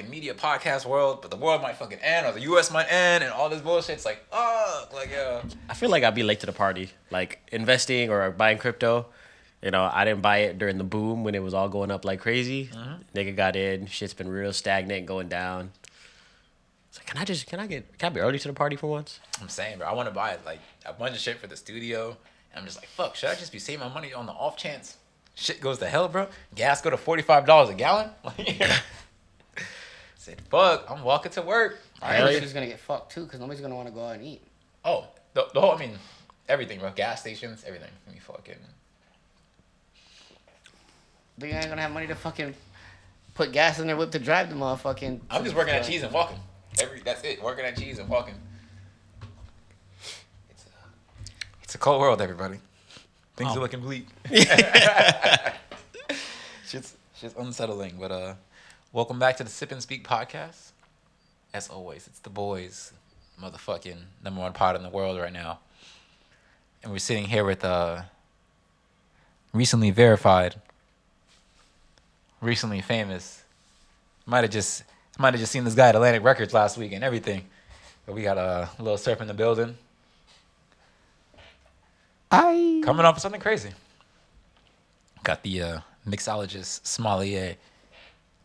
fucking media podcast world, but the world might fucking end or the U.S. might end and all this bullshit. It's like, oh, like yeah. I feel like I'd be late to the party. Like investing or buying crypto. You know, I didn't buy it during the boom when it was all going up like crazy. Mm-hmm. Nigga got in. Shit's been real stagnant, going down. It's like, can I just can I get can I be early to the party for once? I'm saying, bro, I want to buy like a bunch of shit for the studio. And I'm just like, fuck, should I just be saving my money on the off chance shit goes to hell, bro? Gas go to forty five dollars a gallon. Said, fuck, I'm walking to work. I ain't Everybody's gonna get fucked too, because nobody's gonna want to go out and eat. Oh, the, the whole, I mean, everything, bro. Gas stations, everything. Let me fucking. But you ain't gonna have money to fucking put gas in their whip to drive the motherfucking. I'm just working at cheese and walking. Every that's it. Working at cheese and walking. It's a, it's a cold world, everybody. Things Oh. are looking bleak. shit's shit's unsettling, but uh, welcome back to the Sip and Speak podcast. As always, it's the boys, motherfucking number one pod in the world right now, and we're sitting here with uh, recently verified, recently famous. Might have just might have just seen this guy at Atlantic Records last week and everything. But we got a little surf in the building. I. Coming up with something crazy. Got the uh, mixologist, sommelier,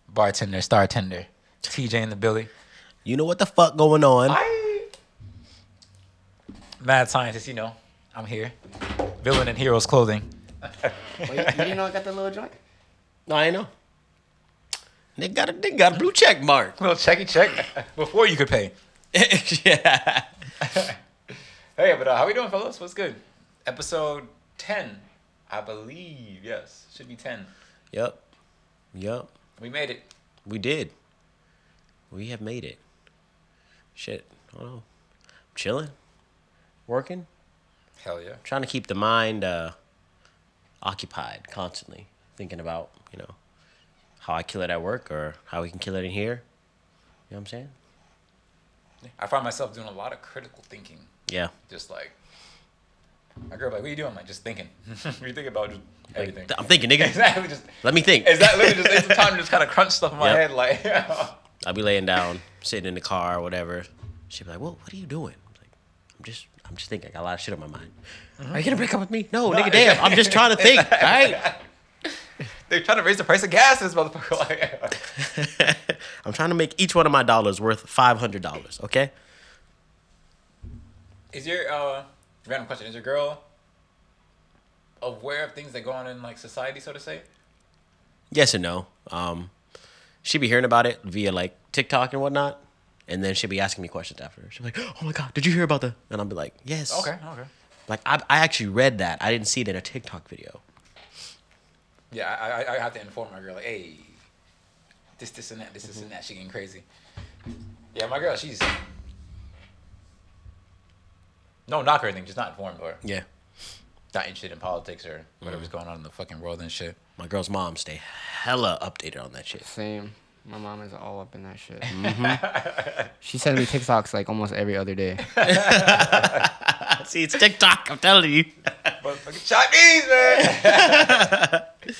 bartender, star tender, TJ and the Billy. You know what the fuck going on? I... Mad scientist, you know. I'm here. Villain in heroes clothing. Wait, you didn't know I got the little joint? No, I know. They got a nigga got a blue check mark. Little checky check before you could pay. yeah. Hey, but uh, how we doing, fellas? What's good? Episode 10, I believe. Yes, should be 10. Yep. Yep. We made it. We did. We have made it. Shit. I don't know. I'm Chilling. Working. Hell yeah. Trying to keep the mind uh, occupied constantly. Thinking about, you know, how I kill it at work or how we can kill it in here. You know what I'm saying? I find myself doing a lot of critical thinking. Yeah. Just like, my girl, like, what are you doing? I'm like, just thinking. what are you thinking about? Just Like, everything. I'm thinking, nigga. exactly. Just, Let me think. is that literally just take some time to just kind of crunch stuff in my Yep. head? Like, I'll be laying down, sitting in the car or whatever. She'll be like, "Well, what are you doing?" I'm like, "I'm just, I'm just thinking. I got a lot of shit on my mind." Are you gonna break up with me? No, nigga, damn. I'm just trying to think. All right. they're trying to raise the price of gas, this motherfucker. I'm trying to make each one of my dollars worth five hundred dollars. Okay. is your, uh, random question, is your girl aware of things that go on in, like, society, so to say? Yes and no. Um, she'd be hearing about it via like TikTok and whatnot, and then she'll be asking me questions after. She'll be like, "Oh my god, did you hear about the?" And I'll be like, "Yes." Okay, okay. Like I, I actually read that. I didn't see it in a TikTok video. Yeah, I, I, I have to inform my girl, like, hey, this, this, and that, this, this, and that. She getting crazy. Yeah, my girl, she's no knock or anything, just not informed or Yeah. not interested in politics or whatever's going on in the fucking world and shit. My girl's mom stay hella updated on that shit. Same. My mom is all up in that shit. Mm-hmm. she sends me TikToks like almost every other day. See, it's TikTok. I'm telling you. But fucking Chinese, man.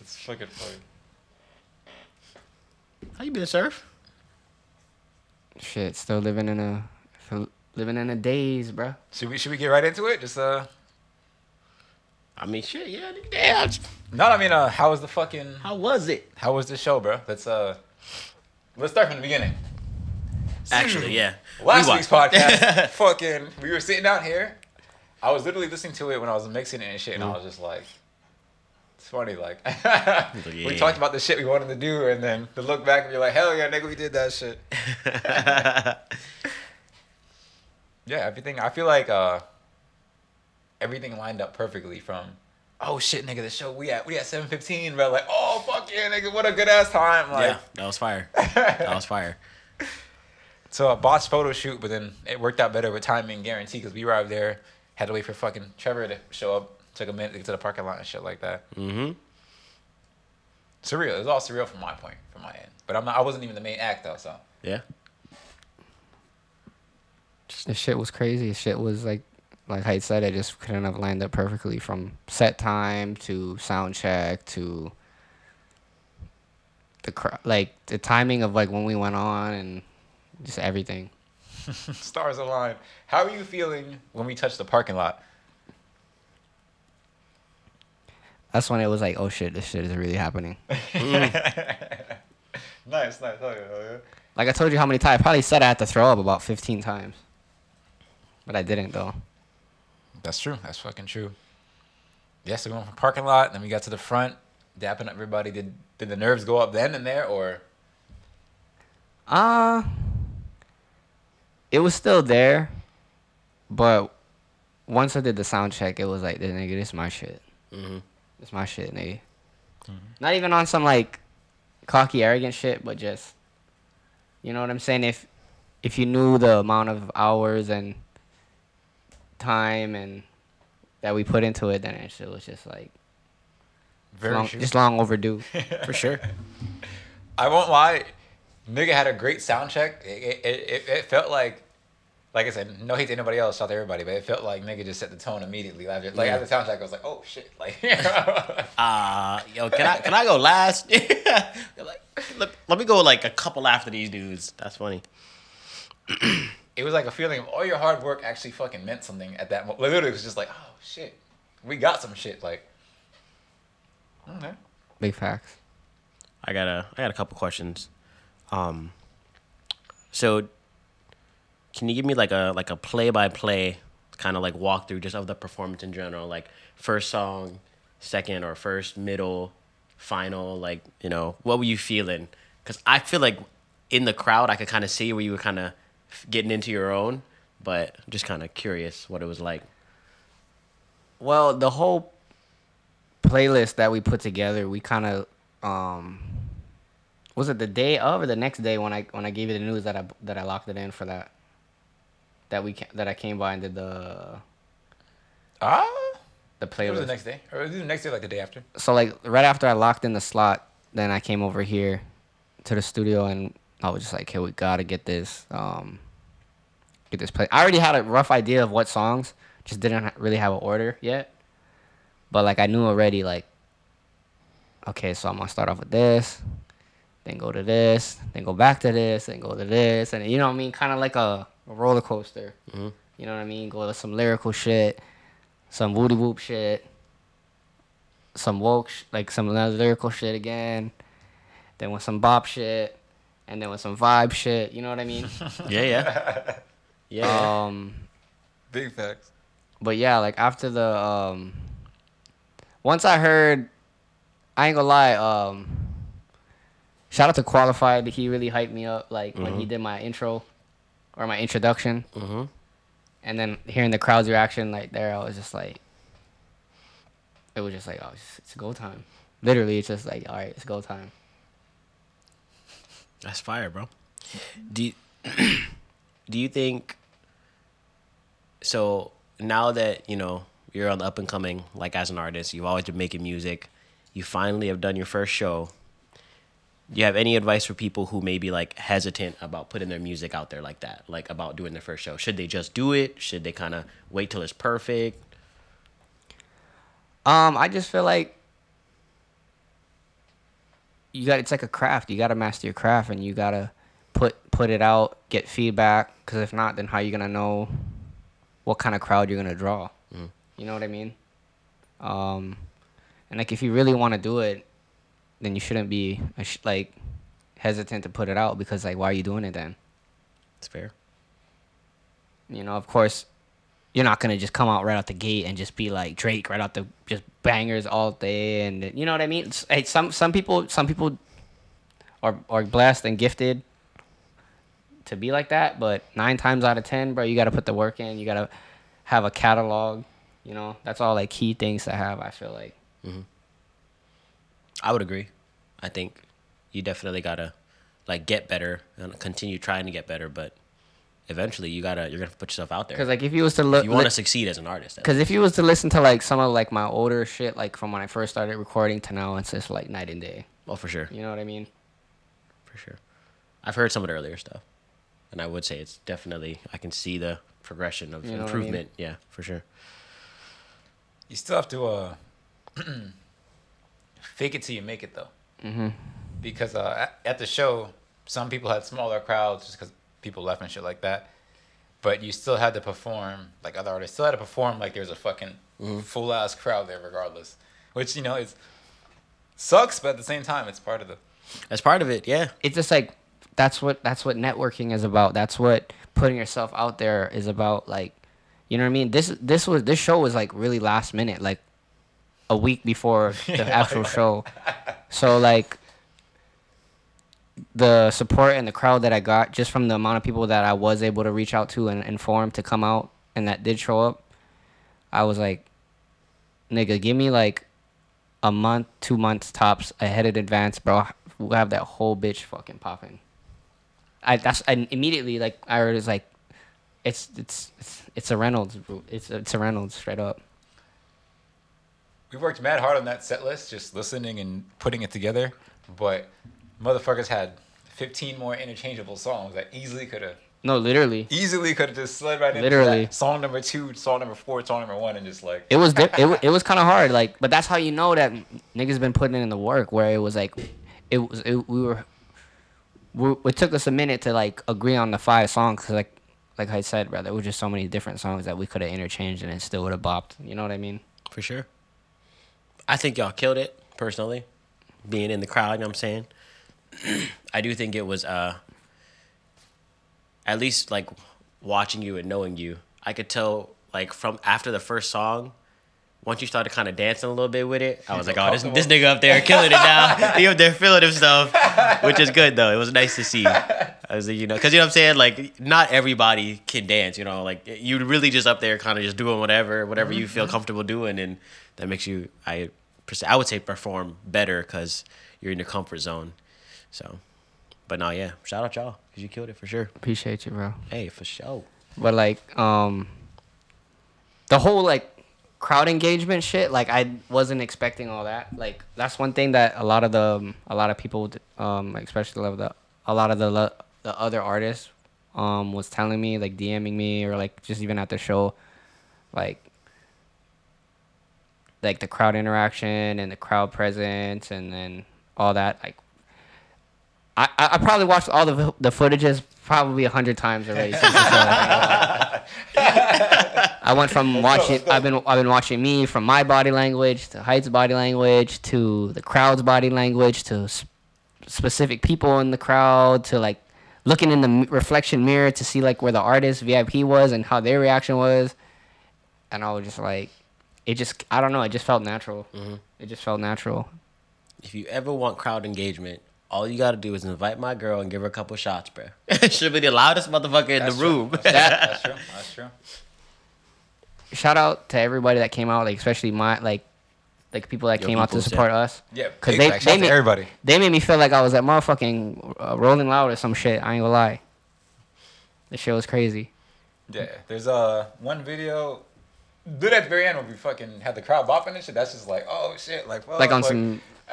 it's fucking funny. How you been, surf? Shit, still living in a living in a daze, bruh. Should we should we get right into it? Just uh, I mean, shit. Yeah. Damn. no, I mean uh, how was the fucking How was it? how was the show, bro? Let's uh, let's start from the beginning. Actually, yeah. Last We week's podcast, fucking, we were sitting down here. I was literally listening to it when I was mixing it and shit, and I was just like, it's funny, like, we talked about the shit we wanted to do, and then to look back and be like, hell yeah, nigga, we did that shit. Yeah, everything. I feel like uh, everything lined up perfectly from, oh shit, nigga, the show we at we at seven fifteen, bro. Like, oh fuck yeah, nigga, what a good ass time. Like, yeah, that was fire. That was fire. So a botched photo shoot, but then it worked out better with timing guarantee because we arrived there, had to wait for fucking Trevor to show up, took a minute to get to the parking lot and shit like that. Mm-hmm. Surreal. It was all surreal from my point, from my end. But I'm not. I wasn't even the main act though, so Yeah. The shit was crazy. Shit was like, like Height said, it just couldn't have lined up perfectly from set time to sound check to the cr- like the timing of like when we went on and just everything. Stars align. How are you feeling when we touched the parking lot? That's when it was like, oh shit, this shit is really happening. Nice, nice. Oh, yeah, oh. Like I told you how many times. I probably said I had to throw up about 15 times. But I didn't though. That's true. That's fucking true. Yes, we went from parking lot, then we got to the front, dapping up everybody. Did did the nerves go up then and there, or Uh it was still there, but once I did the sound check, it was like, nigga, this is my shit. Mm-hmm. This my shit, nigga. Not even on some like cocky, arrogant shit, but just, you know what I'm saying? If if you knew the amount of hours and time and that we put into it, then it was just like very long, just long overdue. For sure. I won't lie, nigga had a great sound check. It, it, it, it felt like, like I said, no hate to anybody else, shout to everybody, but it felt like nigga just set the tone immediately. Like, just- like Yeah. after the sound check, I was like, oh shit, like. Uh, yo, can I can I go last? like, let, let me go like a couple after these dudes. That's funny. it was like a feeling of all your hard work actually fucking meant something at that moment. Literally, it was just like, oh shit, we got some shit. Like, okay. Big facts. I got a I got a couple questions. Um, so can you give me like a like a play by play kind of like walkthrough just of the performance in general, like first song, second or first, middle, final, like you know what were you feeling? Because I feel like in the crowd I could kind of see where you were kind of getting into your own, but I'm just kind of curious what it was like. Well, the whole playlist that we put together, we kind of um was it the day of or the next day when I when I gave you the news that I that I locked it in for that that we ca- that I came by and did the Ah, the it was playlist. the next day, or it the next day, like the day after. so like right after I locked in the slot, then I came over here to the studio and I was just like, "Hey, we gotta get this, um, get this play." I already had a rough idea of what songs, just didn't really have an order yet. But like I knew already, like, okay, so I'm gonna start off with this, then go to this, then go back to this, then go to this, and you know what I mean, kind of like a, a roller coaster. Mhm. You know what I mean? Go to some lyrical shit, some woody whoop shit, some woke, sh- like some lyrical shit again, then with some bop shit, and then with some vibe shit. You know what I mean? Yeah, yeah, yeah. um, Big facts. but yeah, like after the um, once I heard, I ain't gonna lie. Um, shout out to Qualified. He really hyped me up. Like when he did my intro, or my introduction, mm-hmm. and then hearing the crowd's reaction like there, I was just like, it was just like, oh, it's, it's go time. Literally, it's just like, all right, it's go time. That's fire, bro. Do you, do you think so now that, you know, you're on the up and coming like as an artist, you've always been making music, you finally have done your first show. Do you have any advice for people who may be like hesitant about putting their music out there like that? Like about doing their first show? Should they just do it? Should they kind of wait till it's perfect? Um, I just feel like you got it's like a craft. You got to master your craft, and you gotta put put it out, get feedback. Because if not, then how are you gonna know what kind of crowd you're gonna draw? You know what I mean? Um, and like if you really want to do it, then you shouldn't be like hesitant to put it out because like why are you doing it then? It's fair. You know, of course, you're not gonna just come out right out the gate and just be like Drake right out the just bangers all day, and you know what I mean. Some some people some people are are blessed and gifted to be like that, but nine times out of ten, bro, you gotta put the work in. You gotta have a catalog. You know, that's all like key things to have. I feel like. Mm-hmm. I would agree. I think you definitely gotta like get better and continue trying to get better, but eventually you gotta you're gonna put yourself out there. Cause like if you was to look, you want to succeed as an artist. Because if you was to listen to like some of like my older shit, like from when I first started recording to now, it's just like night and day. oh, for sure, You know what I mean? for sure. I've heard some of the earlier stuff, and I would say it's definitely I can see the progression of You know what I mean? improvement. Yeah, for sure. You still have to uh, fake it till you make it, though. Mm-hmm. because uh, at, at the show, some people had smaller crowds just because people left and shit like that. But you still had to perform like other artists still had to perform like there's a fucking mm-hmm. full ass crowd there regardless, which you know is sucks, but at the same time it's part of the That's part of it. Yeah. it's just like that's what that's what networking is about. That's what putting yourself out there is about. Like, you know what I mean? This this was this show was like really last minute, like a week before the actual show. So like the support and the crowd that I got just from the amount of people that I was able to reach out to and inform to come out and that did show up, I was like, nigga, give me like a month, two months tops ahead in advance, bro. We'll have that whole bitch fucking popping. I that's and immediately like I was like, it's it's it's it's a Reynolds. It's it's a Reynolds straight up. we worked mad hard on that set list, just listening and putting it together. But motherfuckers had 15 more interchangeable songs that easily could have, No, literally, easily could have just slid right into Literally. that. song number two, song number four, song number one, and just like it was di- it, it was kind of hard. Like, but that's how you know that niggas been putting in the work. Where it was like, it was it, we were. We, it took us a minute to like agree on the five songs because like like I said, brother, it was just so many different songs that we could have interchanged and it still would have bopped. You know what I mean? For sure. I think y'all killed it, personally. Being in the crowd, you know what I'm saying? I do think it was uh at least like watching you and knowing you. I could tell like from after the first song, once you started kind of dancing a little bit with it, I was like, oh, this, this nigga up there killing it now. he up there feeling himself, which is good though. It was nice to see. I was like, you know, because you know what I'm saying? Like, not everybody can dance, you know? Like, you really just up there kind of just doing whatever, whatever you feel comfortable doing. And that makes you, I, I would say, perform better because you're in your comfort zone. So, but no, yeah, shout out y'all because you killed it for sure. Appreciate you, bro. Hey, for sure. But like, um, the whole like crowd engagement shit, like I wasn't expecting all that. Like that's one thing that a lot of the um, a lot of people, um, especially the a lot of the the other artists, um, was telling me like DMing me or like just even at the show, like. Like the crowd interaction and the crowd presence and then all that like I, I probably watched all the the footages probably a hundred times already. Since. I went from watching. I've been I've been watching me from my body language to Height's body language to the crowd's body language to s- specific people in the crowd to like looking in the reflection mirror to see like where the artist VIP was and how their reaction was, and I was just like, it just I don't know. It just felt natural. Mm-hmm. It just felt natural. If you ever want crowd engagement, all you gotta do is invite my girl and give her a couple shots, bro. She'll be the loudest motherfucker in That's the true. room. That's, that's true. That's true. Shout out to everybody that came out, like especially my like like people that Your came out to peoples, yeah. support us. Yeah, 'Cause big they- they Shout to made- everybody. They made me feel like I was at motherfucking uh, Rolling Loud or some shit. I ain't gonna lie. The shit was crazy. Yeah, there's uh one video. Dude, at the very end when we fucking had the crowd bopping and shit, that's just like, oh shit, like, fuck, Like on some.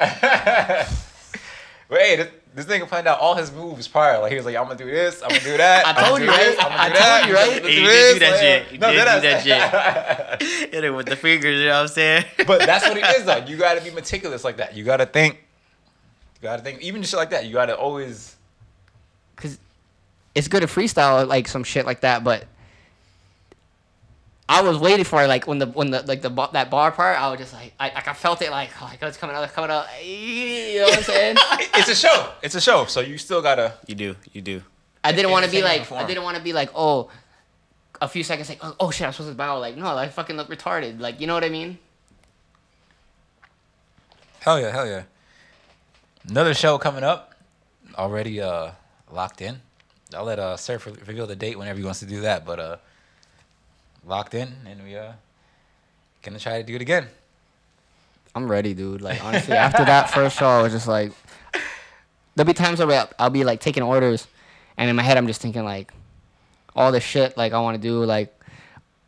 but hey, this, this nigga planned out all his moves prior. Like he was like, I'm gonna do this, I'm gonna do that. I I'm gonna told you, right? I'm gonna I do told that, you, right? I'm He did this, do that like, shit. He no, did do deadass. that Hit it with the fingers, you know what I'm saying? but that's what it is, though. You gotta be meticulous like that. You gotta think. You gotta think. Even just shit like that, you gotta always. Cause it's good to freestyle like some shit like that, but I was waiting for it, like when the when the like the that bar part. I was just like I like I felt it like oh my god, it's coming out, it's coming out. You know what I'm saying? It's a show. It's a show. So you still gotta. You do, you do. I didn't want to be like. I didn't want to be like oh, a few seconds like oh, oh shit I'm supposed to bow like no I fucking look retarded like you know what I mean. Hell yeah, hell yeah. Another show coming up. Already uh locked in. I'll let uh Surf reveal the date whenever he wants to do that, but uh locked in and we uh gonna try to do it again. I'm ready, dude. Like honestly, after that first show, I was just like, there'll be times where I'll, I'll be like taking orders, and in my head I'm just thinking like, all the shit like I want to do, like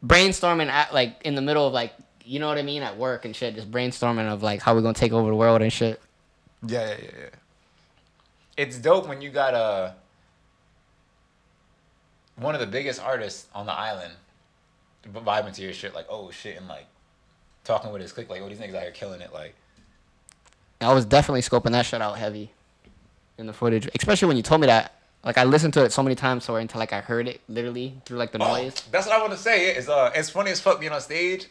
brainstorming at like in the middle of like you know what I mean at work and shit, just brainstorming of like how we gonna take over the world and shit. Yeah, yeah, yeah, yeah. It's dope when you got uh one of the biggest artists on the island vibing to your shit, like oh shit, and like talking with his clique, like oh these niggas out here killing it, like I was definitely scoping that shit out heavy. in the footage, especially when you told me that. Like I listened to it so many times, so until like I heard it literally through like the noise. Oh, that's what I want to say. Is uh, it's funny as fuck being on stage,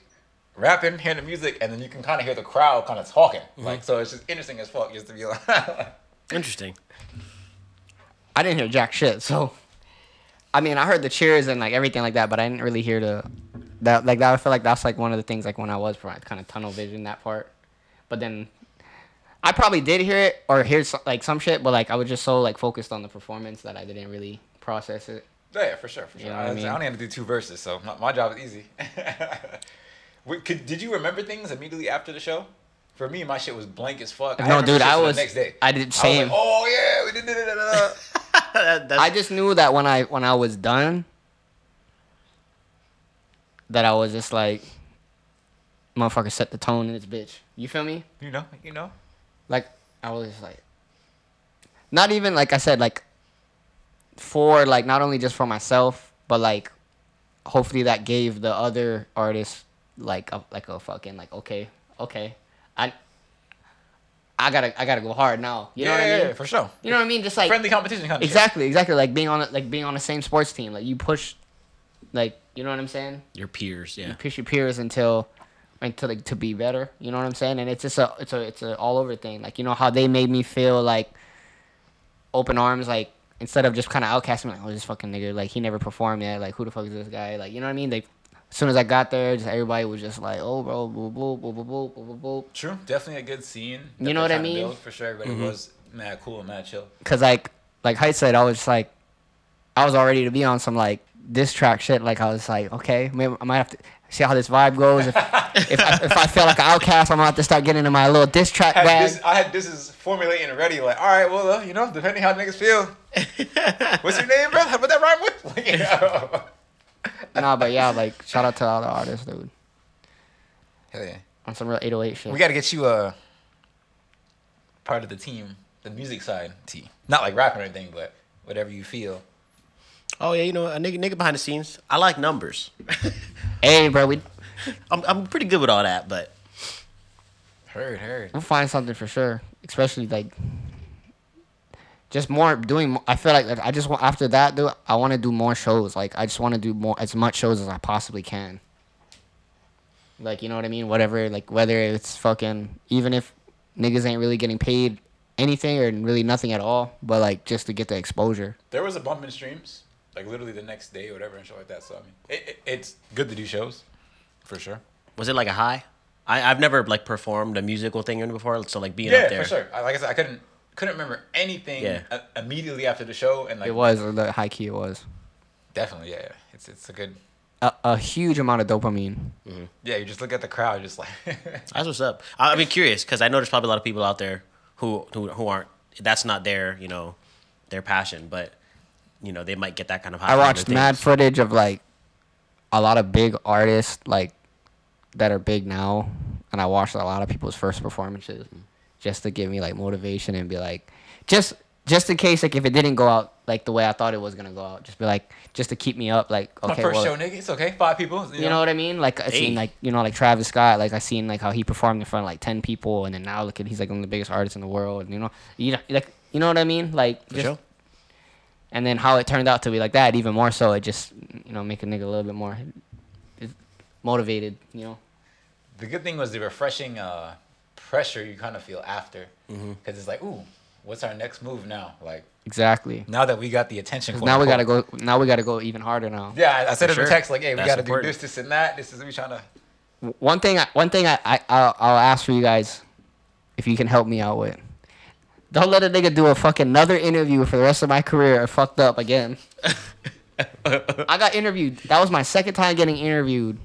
rapping, hearing the music, and then you can kind of hear the crowd kind of talking. Like so, it's just interesting as fuck just to be like. Interesting. I didn't hear jack shit. So, I mean, I heard the cheers and like everything like that, but I didn't really hear the that like that. I feel like that's like one of the things like when I was kind of tunnel vision that part. But then, I probably did hear it or hear so, like some shit, but like I was just so like focused on the performance that I didn't really process it. yeah, for sure, for sure. You know I, I mean? I only have to do two verses, so my, my job is easy. Wait, could, did you remember things immediately after the show? For me, my shit was blank as fuck. I No, remember dude, I was- next day. I did I was same. like, oh yeah, we did da, da, da." That- I just knew that when I when I was done, that I was just like, motherfucker, set the tone in this bitch. You feel me? You know, you know. Like I was just like, not even like I said like, for like not only just for myself, but like, hopefully that gave the other artists like a like a fucking like okay okay, I. I gotta, I gotta go hard now. You know yeah, what I yeah, mean? yeah, for sure. You know what I mean? Just like Friendly competition kind of Exactly, exactly. Like being on, like being on the same sports team. Like you push, like you know what I'm saying. your peers, yeah. You push your peers until, until like to be better. You know what I'm saying? And it's just a, it's a, it's a all over thing. Like you know how they made me feel like, open arms. Like instead of just kind of outcasting, like oh this fucking nigga, like he never performed yet. Like who the fuck is this guy? Like you know what I mean? They, as soon as I got there, just everybody was just like, oh bro, boo boo boo boo boo boo boo boo. True, definitely a good scene. You know what I mean? build, for sure, everybody was mad cool and mad chill. Cause like like Height said, I was just like, I was all ready to be on some like diss track shit. Like I was like, okay, maybe I might have to see how this vibe goes. If if, I, if I feel like an outcast, I'm gonna have to start getting into my little diss track had bag. this, I had this is formulating ready. Like, all right, well, uh, you know, depending how niggas feel. What's your name, bro? How about that rhyme with? Like, you know. Nah, but yeah, like shout out to all the artists, dude, Hell yeah. on some real 808 shit. We got to get you a part of the team, the music side T. Not like rapping or anything, but whatever you feel. Oh yeah, you know, a nigga, nigga behind the scenes. I like numbers. hey, bro, we I'm, I'm pretty good with all that, but Heard, heard. we'll find something for sure. Especially like just more doing. mo- I feel like, like I just want after that, dude. I want to do more shows. Like I just want to do more as much shows as I possibly can. Like you know what I mean? Whatever, like whether it's fucking even if niggas ain't really getting paid anything or really nothing at all, but like just to get the exposure. There was a bump in streams, like literally the next day or whatever, and shit like that. So, I mean, it, it, it's good to do shows, for sure. was it like a high? I, I've never like performed a musical thing before, so like being Yeah, up there. for sure. I, like I said, I couldn't couldn't remember anything Yeah. uh, immediately after the show, and like It was the high key. It was definitely, yeah, yeah. It's it's a good. a, a huge amount of dopamine. Yeah, you just look at the crowd, just like. That's what's up. I, I mean, curious because I know there's probably a lot of people out there who who who aren't. That's not their you know, their passion, but you know they might get that kind of high. I from other watched mad footage of like a lot of big artists like that are big now, and I watched a lot of people's first performances just to give me like motivation and be like, just just in case like if it didn't go out like the way I thought it was gonna go out, just be like just to keep me up. Like okay, My okay, first well, show, nigga. It's okay. Five people. you know what I mean? Like I seen like you know like Travis Scott, like I seen like how he performed in front of like ten people, and then now look at he's like one of the biggest artists in the world. And, you know, you know like you know what I mean? Like For just sure. and then how it turned out to be like that, even more so, it just you know make a nigga a little bit more motivated. You know, The good thing was the refreshing uh, pressure you kind of feel after, because Mm-hmm. it's like, ooh, what's our next move now? Like exactly. now that we got the attention now we gotta go. Now we gotta go even harder now. Yeah, I, I said For in text like, hey, we That's got to do this, this, and that. This is we trying to. One thing. I, one thing. I, I I'll, I'll ask for you guys, if you can help me out with. Don't let a nigga do a fucking another interview for the rest of my career or fucked up again. I got interviewed. That was my second time getting interviewed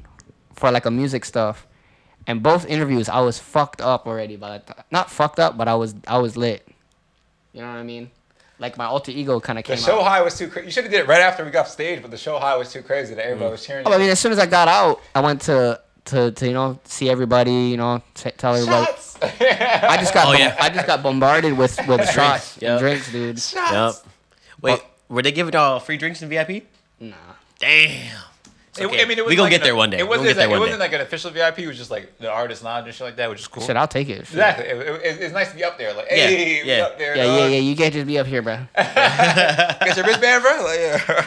for like a music stuff, and both interviews I was fucked up already. But not fucked up, but I was I was lit. You know what I mean? Like my alter ego kind of came. The came show out. high was too crazy. You should have did it right after we got off stage, but the show high was too crazy that everybody mm. was cheering. Oh, I mean, as soon as I got out, I went to to, to you know see everybody. You know, t- tell everybody. Shots. I just got Oh, bom- yeah. I just got bombarded with with shots Yep. and drinks, dude. Yep. Shots. Wait, were they giving y'all free drinks in VIP? Nah. Damn. It, okay. I mean, it was We gonna like get an- there one day. It wasn't, gonna get there like, one it wasn't day. like an official VIP. It was just like the artist lounge and shit like that, which is cool. Shit, I'll take it. Exactly. It, it- it's nice to be up there. Like, Yeah, hey, we yeah. up there. Yeah, dog. yeah, yeah. You can't just be up here, bro. Get your wristband, bro. Like, yeah.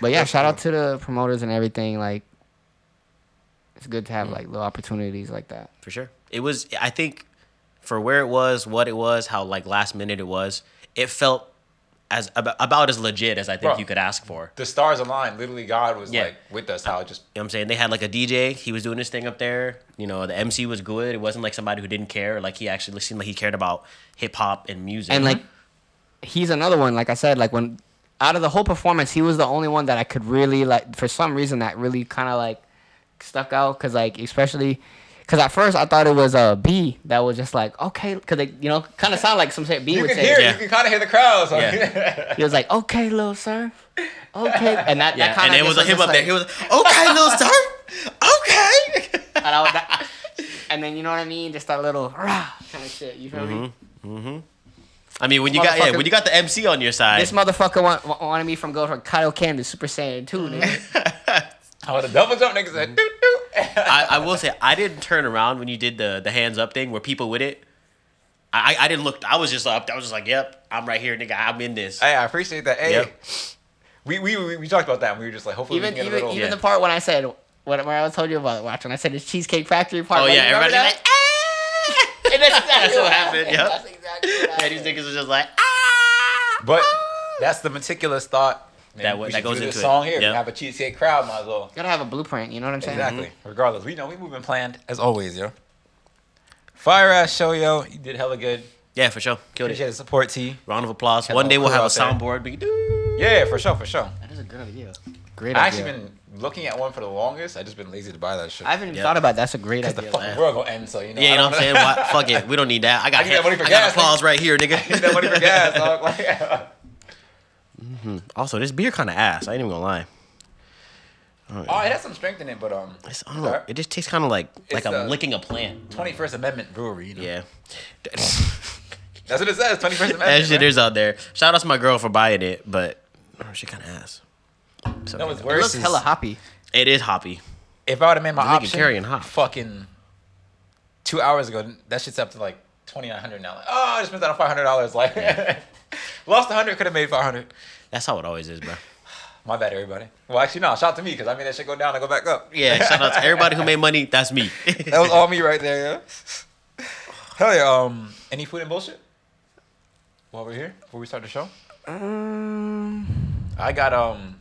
But yeah, shout out to the promoters and everything. Like, it's good to have mm. like little opportunities like that. for sure. It was. I think for where it was, what it was, how like last minute it was, it felt as about, about as legit as I think Bro. you could ask for. The stars aligned. Literally, God was Yeah. like with us. How it just You know what I'm saying? They had like a DJ. He was doing his thing up there. You know, the MC was good. It wasn't like somebody who didn't care. Like he actually seemed like he cared about hip hop and music. And like, mm-hmm. he's another one. Like I said, like when out of the whole performance, he was the only one that I could really like. For some reason, that really kind of like stuck out. Cause like especially. Cause at first I thought it was a B that was just like okay, cause they you know kind of sound like some shit B you would can say. hear. Yeah. You can kind of hear the crowd. So. Yeah. He was like okay, little sir, okay, and that yeah, that kind and of it was him up there. He was okay, little sir. Okay. and, I was, that, and then you know what I mean, just that little rah kind of shit. You feel me? Mhm. I mean, when you got yeah, when you got the MC on your side, This motherfucker want, wanted me from go from Kaioken to Super Saiyan 2, nigga. I would have double jump niggas said doo doo. I, I will say I didn't turn around when you did the the hands up thing where people with it. I I didn't look. I was just up. I was just like, yep, I'm right here, nigga. I'm in this. Hey, I appreciate that. Hey, Yep. we, we we we talked about that. and We were just like, hopefully even we can get even, a little. even Yeah. the part when I said, what, where I was told you about watch, when I said the Cheesecake Factory part. Oh like, yeah, you remember everybody's that? like, ah! And that's exactly That's what happened. Yep. That's exactly what Yeah, happened. these niggas was just like, ah. But that's the meticulous thought. Man, That wa- we that should goes do this into it. song here. Yep. We have a cheesecake crowd, might as well. Gotta have a blueprint, you know what I'm saying? Exactly. Mm-hmm. Regardless, we know we moving planned as always, yo. Fire ass show, yo. You did hella good. Yeah, for sure. Killed Appreciate it. the support, T. Round of applause. Had One day we'll have a soundboard. We do. Yeah, for sure, for sure. That is a good idea. Great idea. I idea. actually been looking at one for the longest. I just been lazy to buy that shit. I haven't even Yep. thought about that. That's a great Because the idea. fucking yeah. world gonna end, so you know. Yeah, you know what I'm saying? What? Fuck it. We don't need that. I got, I need that money for I got gas, applause right here, Need that nigga. money for gas, dog. Like, also, this beer kind of ass. I ain't even gonna lie. oh, it has some strength in it, but um, It's, I don't know. It just tastes kind of like like I'm uh, licking a plant. 21st Amendment brewery. You know? Yeah. That's what it says. 21st Amendment. that shit man. is out there. Shout out to my girl for buying it, but oh, she kind of ass. So, No, it's It looks hella hoppy. it is hoppy. If I would have made my The nigga option, carrying hop. fucking two hours ago, that shit's up to like twenty nine hundred now. Like, oh, I just spent out five hundred dollars. Like, lost a hundred, could have made five hundred. That's how it always is, bro. My bad, everybody. Well, actually, no. Shout out to me because I made that shit go down and go back up. Yeah, shout out to everybody who made money. That's me. that was all me right there. Yeah. Hell yeah. Um, any food and bullshit? While we're here, before we start the show, Um, I got um,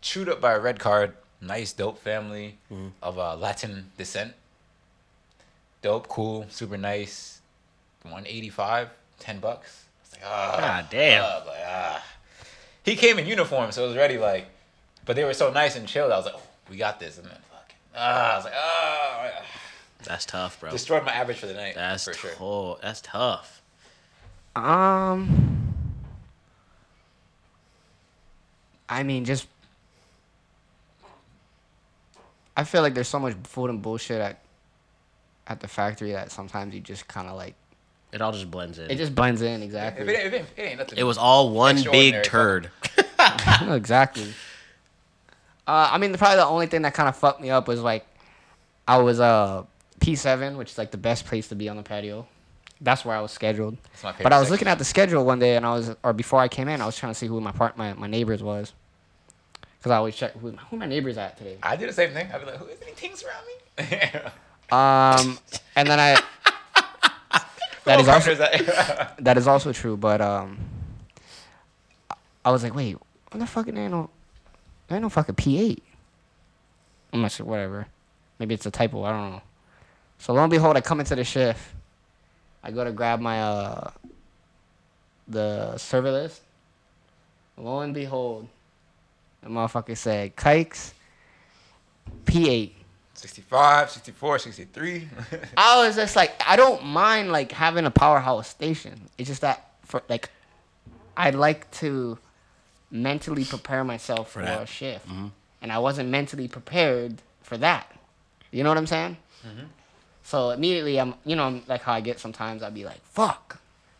chewed up by a red card. Nice, dope family of uh, Latin descent. Dope, cool, super nice. 185, 10 bucks. I was ah, God damn. ah, like, ah. He came in uniform, so it was ready like, but they were so nice and chilled. I was like, oh, we got this. And then fucking, ah, I was like, ah, ah. That's tough, bro. destroyed my average for the night. That's for sure. That's tough. um, I mean, just I feel like there's so much food and bullshit at at the factory that sometimes you just kind of like It all just blends in. it just blends in If it, exactly. if it, it ain't nothing. It was all one big turd. exactly. Uh, I mean, probably the only thing that kind of fucked me up was like, I was uh P7, which is like the best place to be on the patio. That's where I was scheduled. my favorite But I was section. looking at the schedule one day, and I was, or before I came in, I was trying to see who my part, my, my neighbors was, because I always check who, who my neighbors at today. I did the same thing. I'd be like, who is any things around me? Um, and then I. that is also that. is also true, but um, I was like, wait, what the fuck? There ain't no, there ain't no fucking P eight. I'm not sure. Whatever. Maybe it's a typo. I don't know. So lo and behold, I come into the shift. I go to grab my uh the server list. Lo and behold, the motherfucker said kikes P eight. 65, 64, 63. I was just like, I don't mind like having a powerhouse station. It's just that for like, I like to mentally prepare myself for, that. a shift, mm-hmm. and I wasn't mentally prepared for that. You know what I'm saying? Mm-hmm. So immediately, I'm you know like how I get sometimes. I'd be like, fuck.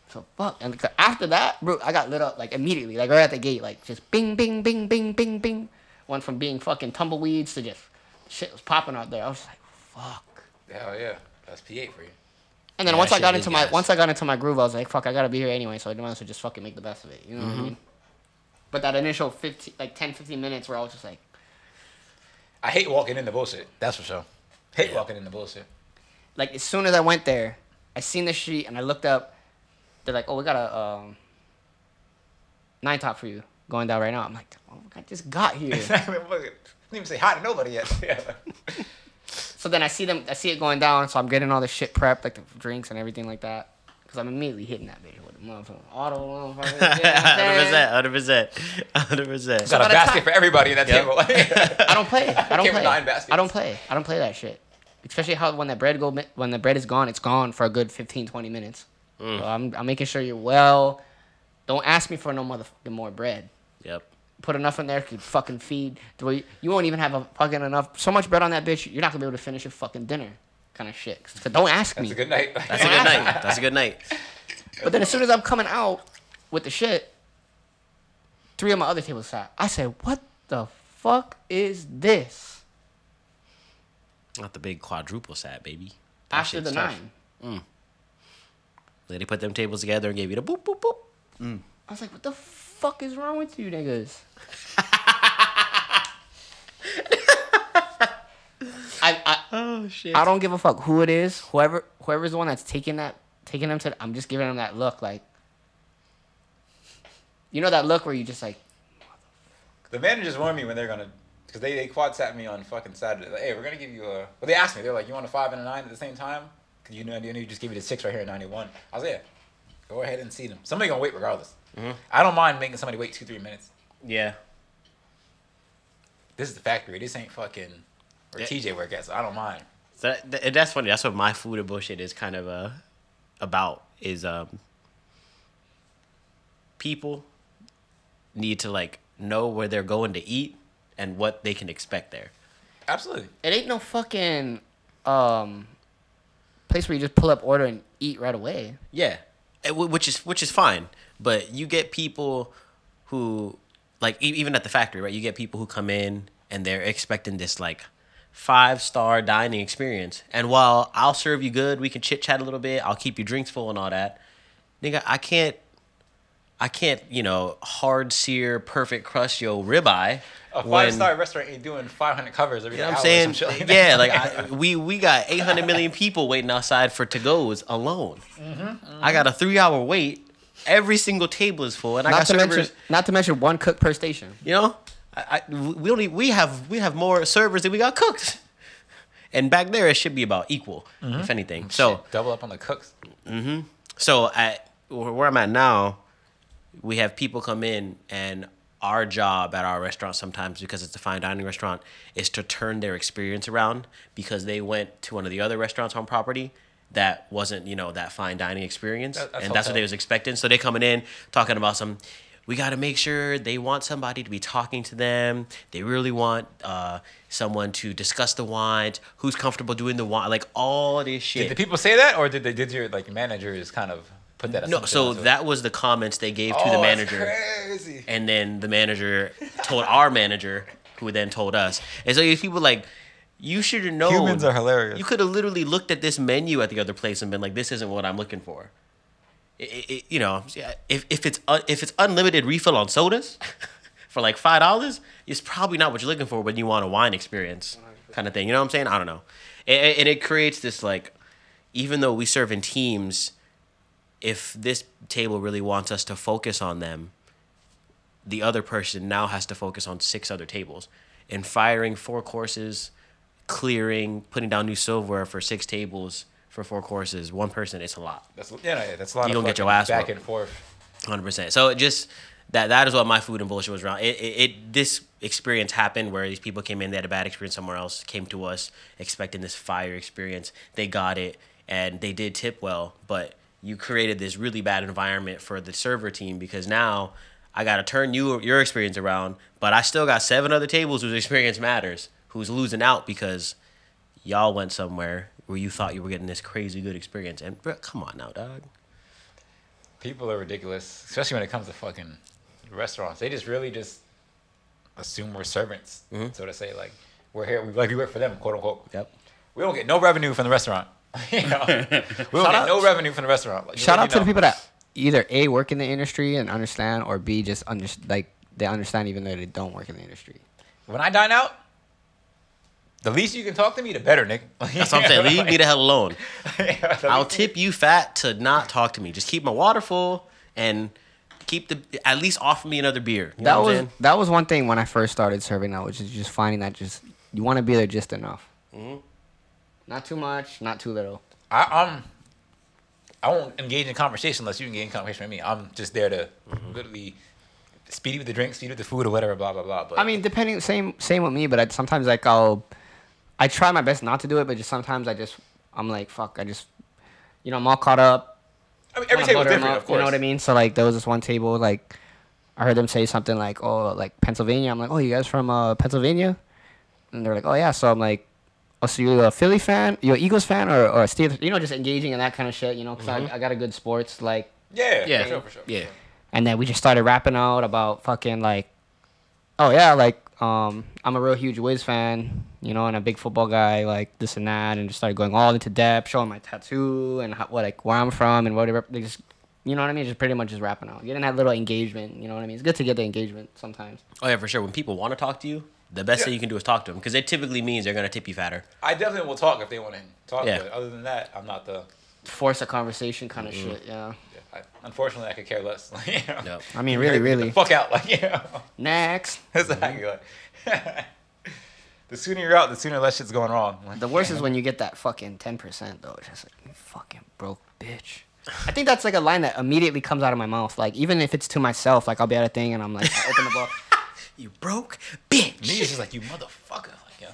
So fuck, and after that, bro, I got lit up like immediately, like right at the gate, like just bing, bing, bing, bing, bing, bing. went from being fucking tumbleweeds to just shit was popping out there. I was like, fuck. Hell yeah, that's P8 for you. And then Yeah, once that I got into did my gas. once I got into my groove, I was like, fuck, I gotta be here anyway, so I might as well just fucking make the best of it. You know Mm-hmm. what I mean? But that initial 15, like 10, 15 minutes where I was just like, I hate walking in the bullshit. That's for sure. Hate walking in the bullshit. like as soon as I went there, I seen the sheet and I looked up. They're like, "Oh, we got a um, nine top for you going down right now." I'm like, "Oh, I just got here." Exactly. Fuck it. Didn't even say hi to nobody yet. Yeah. so then I see them, I see it going down. So I'm getting all the shit prepped, like the drinks and everything like that, because I'm immediately hitting that bitch with a motherfucker auto. Motherfucker, you know what I'm Hundred percent, hundred percent, hundred percent. Got by a the basket time- for everybody in that Yep. table. I don't play. I don't Came with play. nine baskets. I don't play. I don't play that shit. Especially how when the bread go when the bread is gone, it's gone for a good 15, 20 minutes. Mm. So I'm I'm making sure you're well. Don't ask me for no motherfucking more bread. Yep. Put enough in there to fucking feed. The you won't even have a fucking enough so much bread on that bitch. You're not gonna be able to finish your fucking dinner, kind of shit. So don't ask me. That's a good night. That's a good night. That's a good night. But then as soon as I'm coming out with the shit, three of my other tables sat. I said, "What the fuck is this?" Not the big quadruple sat, baby. That After the tough. nine. Mm. They put them tables together and gave you the boop boop boop. Mm. I was like, what the fuck is wrong with you niggas? I, I Oh shit. I don't give a fuck who it is. Whoever whoever's the one that's taking that taking them to I'm just giving them that look like You know that look where you just like The managers warned me when they're gonna, because they, they quad sat me on fucking Saturday. Like, hey, we're gonna give you a. Well, they asked me. They're like, you want a five and a nine at the same time? Cause you know, you know, you just give you the six right here at ninety one. I was like, yeah. Go ahead and see them. Somebody gonna wait regardless. I don't mind making somebody wait two three minutes. Yeah. This is the factory. This ain't fucking or Yeah. TJ work at. So I don't mind. So that, th- that's funny. That's what my food and bullshit is kind of uh, about. Is um, people need to like know where they're going to eat and what they can expect there. Absolutely. it ain't no fucking um place where you just pull up order and eat right away. Yeah, wh- which is which is fine. But you get people who like e- even at the factory, right? You get people who come in and they're expecting this like five star dining experience. And while I'll serve you good, we can chit chat a little bit. I'll keep your drinks full and all that. Nigga, I can't. I can't, you know, hard sear, perfect crust yo ribeye. A five star restaurant ain't doing five hundred covers every you know hour what I'm saying? like yeah, like I, we we got 800 million people waiting outside for to goes alone. Mm-hmm, I got a three hour wait. Every single table is full, and I Not got to servers. mention not to mention one cook per station. You know, I, I we only we have we have more servers than we got cooks. And back there, it should be about equal, Mm-hmm. if anything. So Shit, double up on the cooks. so at where I'm at now, we have people come in, and our job at our restaurant sometimes, because it's a fine dining restaurant, is to turn their experience around because they went to one of the other restaurants on property that wasn't, you know, that fine dining experience, That- that's and that's what they was expecting. So they coming in talking about some. We got to make sure they want somebody to be talking to them. They really want uh, someone to discuss the wines. Who's comfortable doing the wine? Like all this shit. Did the people say that, or did they did your like managers kind of put that? No, so it? that was the comments they gave to Oh, the that's manager, Crazy. and then the manager told our manager, who then told us. And so these people like, you should have known. Humans are hilarious. You could have literally looked at this menu at the other place and been like, "This isn't what I'm looking for." It, it- you know, if if it's un, if it's unlimited refill on sodas for like five dollars, it's probably not what you're looking for when you want a wine experience kind of thing. You know what I'm saying? I don't know, and, and it creates this like, even though we serve in teams, if this table really wants us to focus on them, the other person now has to focus on six other tables. And firing four courses, clearing, putting down new silverware for six tables for four courses, one person, it's a lot. That's yeah, yeah, that's a lot You gonna get your ass back and forth. Hundred percent. So it just that that is what my food and bullshit was around. It, it, it this experience happened where these people came in, they had a bad experience somewhere else, came to us expecting this fire experience. They got it and they did tip well, but you created this really bad environment for the server team because now I got to turn you your experience around, but I still got seven other tables whose experience matters, who's losing out because y'all went somewhere where you thought you were getting this crazy good experience. And bro, come on now, dog. People are ridiculous, especially when it comes to fucking restaurants. They just really just assume we're servants, mm-hmm. so to say. Like we're here, we like we work for them, quote unquote. Yep. We don't get no revenue from the restaurant. you know, we don't Shout get out- no revenue from the restaurant. Like, Shout out to the people that either a work in the industry and understand, or b just under like they understand even though they don't work in the industry. When I dine out, the least you can talk to me, the better, Nick. That's what I'm saying. Leave me the hell alone. I'll tip you fat to not talk to me. Just keep my water full and keep the at least offer me another beer. You that what was saying? that was one thing when I first started serving out, which is just finding that just you want to be there just enough. Mm-hmm. Not too much, not too little. I, I'm. I won't engage in conversation unless you engage in conversation with me. I'm just there to Mm-hmm. literally speed with the drink, speed with the food, or whatever. Blah blah blah. But I mean, depending, same same with me, but I, sometimes like I'll, I try my best not to do it, but just sometimes I just I'm like fuck, I just, you know, I'm all caught up. I mean, every wanna table's different, up, of course. You know what I mean? So like there was this one table like, I heard them say something like, oh, like Pennsylvania. I'm like, oh, you guys from uh, Pennsylvania? And they're like, oh yeah. So I'm like, oh, so you a Philly fan? You a Eagles fan or or a Steelers? You know, just engaging in that kind of shit. You know, because I, I got a good sports like Yeah, Yeah. for sure, for sure. Yeah. and then we just started rapping out about fucking like, oh yeah, like um, I'm a real huge Wiz fan, you know, and a big football guy, like this and that, and just started going all into depth, showing my tattoo and how, what like where I'm from and whatever. They just, you know what I mean, just pretty much just rapping out, getting that little engagement. You know what I mean? It's good to get the engagement sometimes. Oh yeah, for sure. When people want to talk to you, the best Yeah. thing you can do is talk to them because it typically means they're gonna tip you fatter. I definitely will talk if they want to talk. Yeah. But other than that, I'm not the. Force a conversation kind of shit. Yeah. Yeah, I, unfortunately, I could care less. You know, Yep. I mean, really, Get really. the fuck out, like you know. Next. Exactly. Like, the sooner you're out, the sooner less shit's going wrong. Like, The worst is when you get that fucking ten percent though. It's just like you fucking broke bitch. I think that's like a line that immediately comes out of my mouth. Like even if it's to myself, like I'll be at a thing and I'm like, I open the book, You broke, bitch. Me is just like you motherfucker. Like, yeah.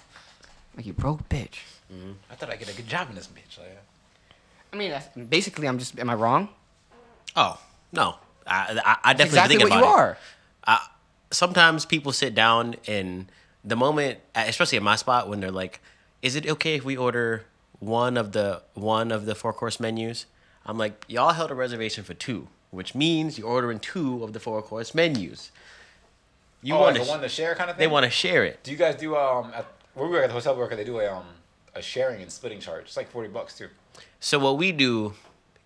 like you broke bitch. Mm-hmm. I thought I get a good job in this bitch. Like, I mean, that's, basically, I'm just. Am I wrong? Oh no, I I, I definitely exactly think what about you it. are. I, sometimes people sit down and the moment, especially at my spot, when they're like, "Is it okay if we order one of the one of the four course menus?" I'm like, "Y'all held a reservation for two, which means you're ordering two of the four course menus. You oh, want like to? one to share kind of thing. they want to share it. Do you guys do um at where we were at the hotel worker? They do a um a sharing and splitting charge. It's like forty bucks too. So what we do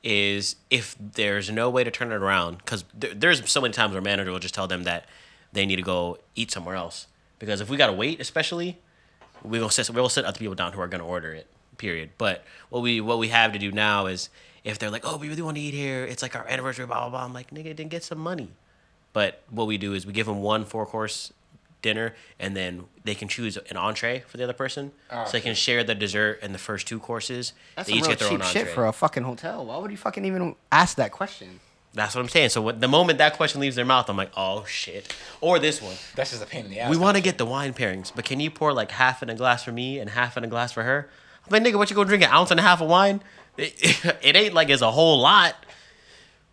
is if there's no way to turn it around, because there, there's so many times where manager will just tell them that they need to go eat somewhere else. Because if we gotta wait, especially, we will sit we'll sit other people down who are gonna order it. Period. But what we what we have to do now is if they're like, oh, we really want to eat here, it's like our anniversary, blah blah blah. I'm like, nigga, then get some money. But what we do is we give them one four course dinner, and then they can choose an entree for the other person, Oh, so they can share the dessert and the first two courses. That's they some each real get their cheap own shit for a fucking hotel. Why would you fucking even ask that question? That's what I'm saying. So what, the moment that question leaves their mouth, I'm like, oh shit. Or this one. That's just a pain in the ass. We want to get the wine pairings, but can you pour like half in a glass for me and half in a glass for her? I'm like, nigga, what you gonna drink an ounce and a half of wine? It, it ain't like it's a whole lot.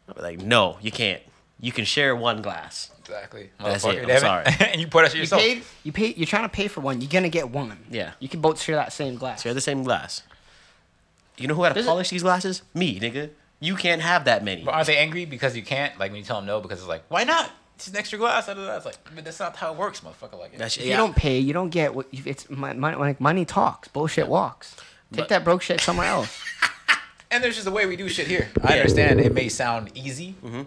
I'm like, no, you can't. You can share one glass. exactly. That's Motherfucker, it, I'm sorry. and you pour that shit You yourself. paid. You paid. You're trying to pay for one. You're gonna get one. Yeah. You can both share that same glass. Share the same glass. You know who had to Does it- polish these glasses? Me, nigga. You can't have that many. But aren't they angry because you can't? Like when you tell them no, because it's like, why not? It's an extra glass. da, da, da. It's like, but that's not how it works, motherfucker. Like, That shit- If yeah. you don't pay, you don't get what. you- It's money. Like money talks. Bullshit walks. Take But- that broke shit somewhere else. and there's just a way we do shit here. I Yeah. understand it may sound easy mm-hmm.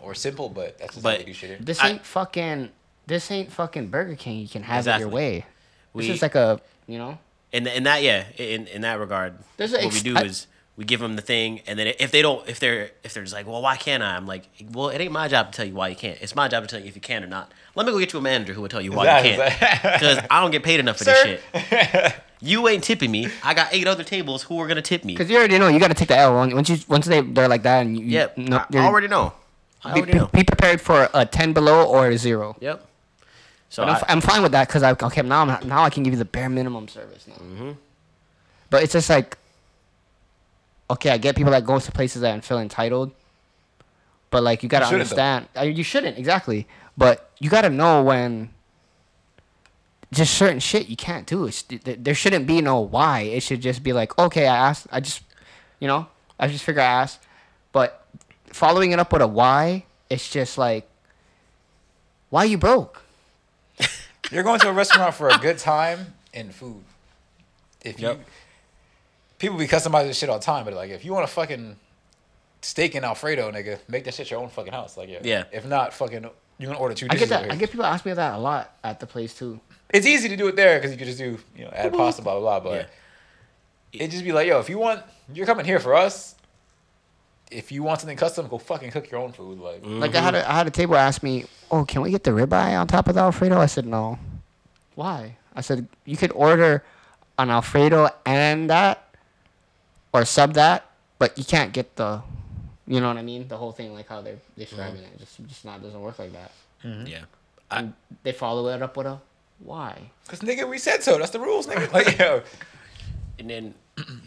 or simple, but that's just how But- we do shit here. This I- ain't fucking. This ain't fucking Burger King. You can have it Exactly. your way. This We- is like a. You know. in in that yeah in in that regard There's a what ex- we do I- is we give them the thing and then if they don't if they're if they're just like well why can't i? I'm like well it ain't my job to tell you why you can't. It's my job to tell you if you can or not. Let me go get you a manager who will tell you why you can't because i don't get paid enough for Sir? this shit. You ain't tipping me. I got eight other tables. Who are gonna tip me? Because you already know. You got to take the L. Once once you once they they're like that and you. yep. No, i you're- already know. I be, already know. be prepared for a ten below or a zero. yep. So But I'm, I, f- I'm fine with that because I okay now I'm now I can give you the bare minimum service now. Mm-hmm. But it's just like, okay, I get people that go to places and feel entitled, but like you gotta You understand. I you shouldn't exactly, but you gotta know when. Just certain shit you can't do. It's, th- th- there shouldn't be no why. It should just be like, okay, I asked. I just, you know, I just figure I asked, but following it up with a why, it's just like, why you broke? You're going to a restaurant for a good time and food. If you Yep. People be customizing shit all the time, but like if you want a fucking steak and Alfredo, nigga, make that shit your own fucking house. Like yeah. Yeah. If not, fucking you're gonna order two I dishes. get that. over I get people ask me that a lot at the place too. It's easy to do it there because you can just do you know add pasta, blah blah blah. But Yeah. it just be like, yo, if you want, you're coming here for us. If you want something custom, go fucking cook your own food. Like, Like I had a I had a table ask me, "Oh, can we get the ribeye on top of the Alfredo?" I said, "No." Why? I said you could order an Alfredo and that, or sub that, but you can't get the, you know what I mean? The whole thing, like how they're describing mm-hmm. it, just just not doesn't work like that. Mm-hmm. Yeah. I, And they follow it up with a, why? cause nigga, we said so. That's the rules, nigga. Like, yo, and then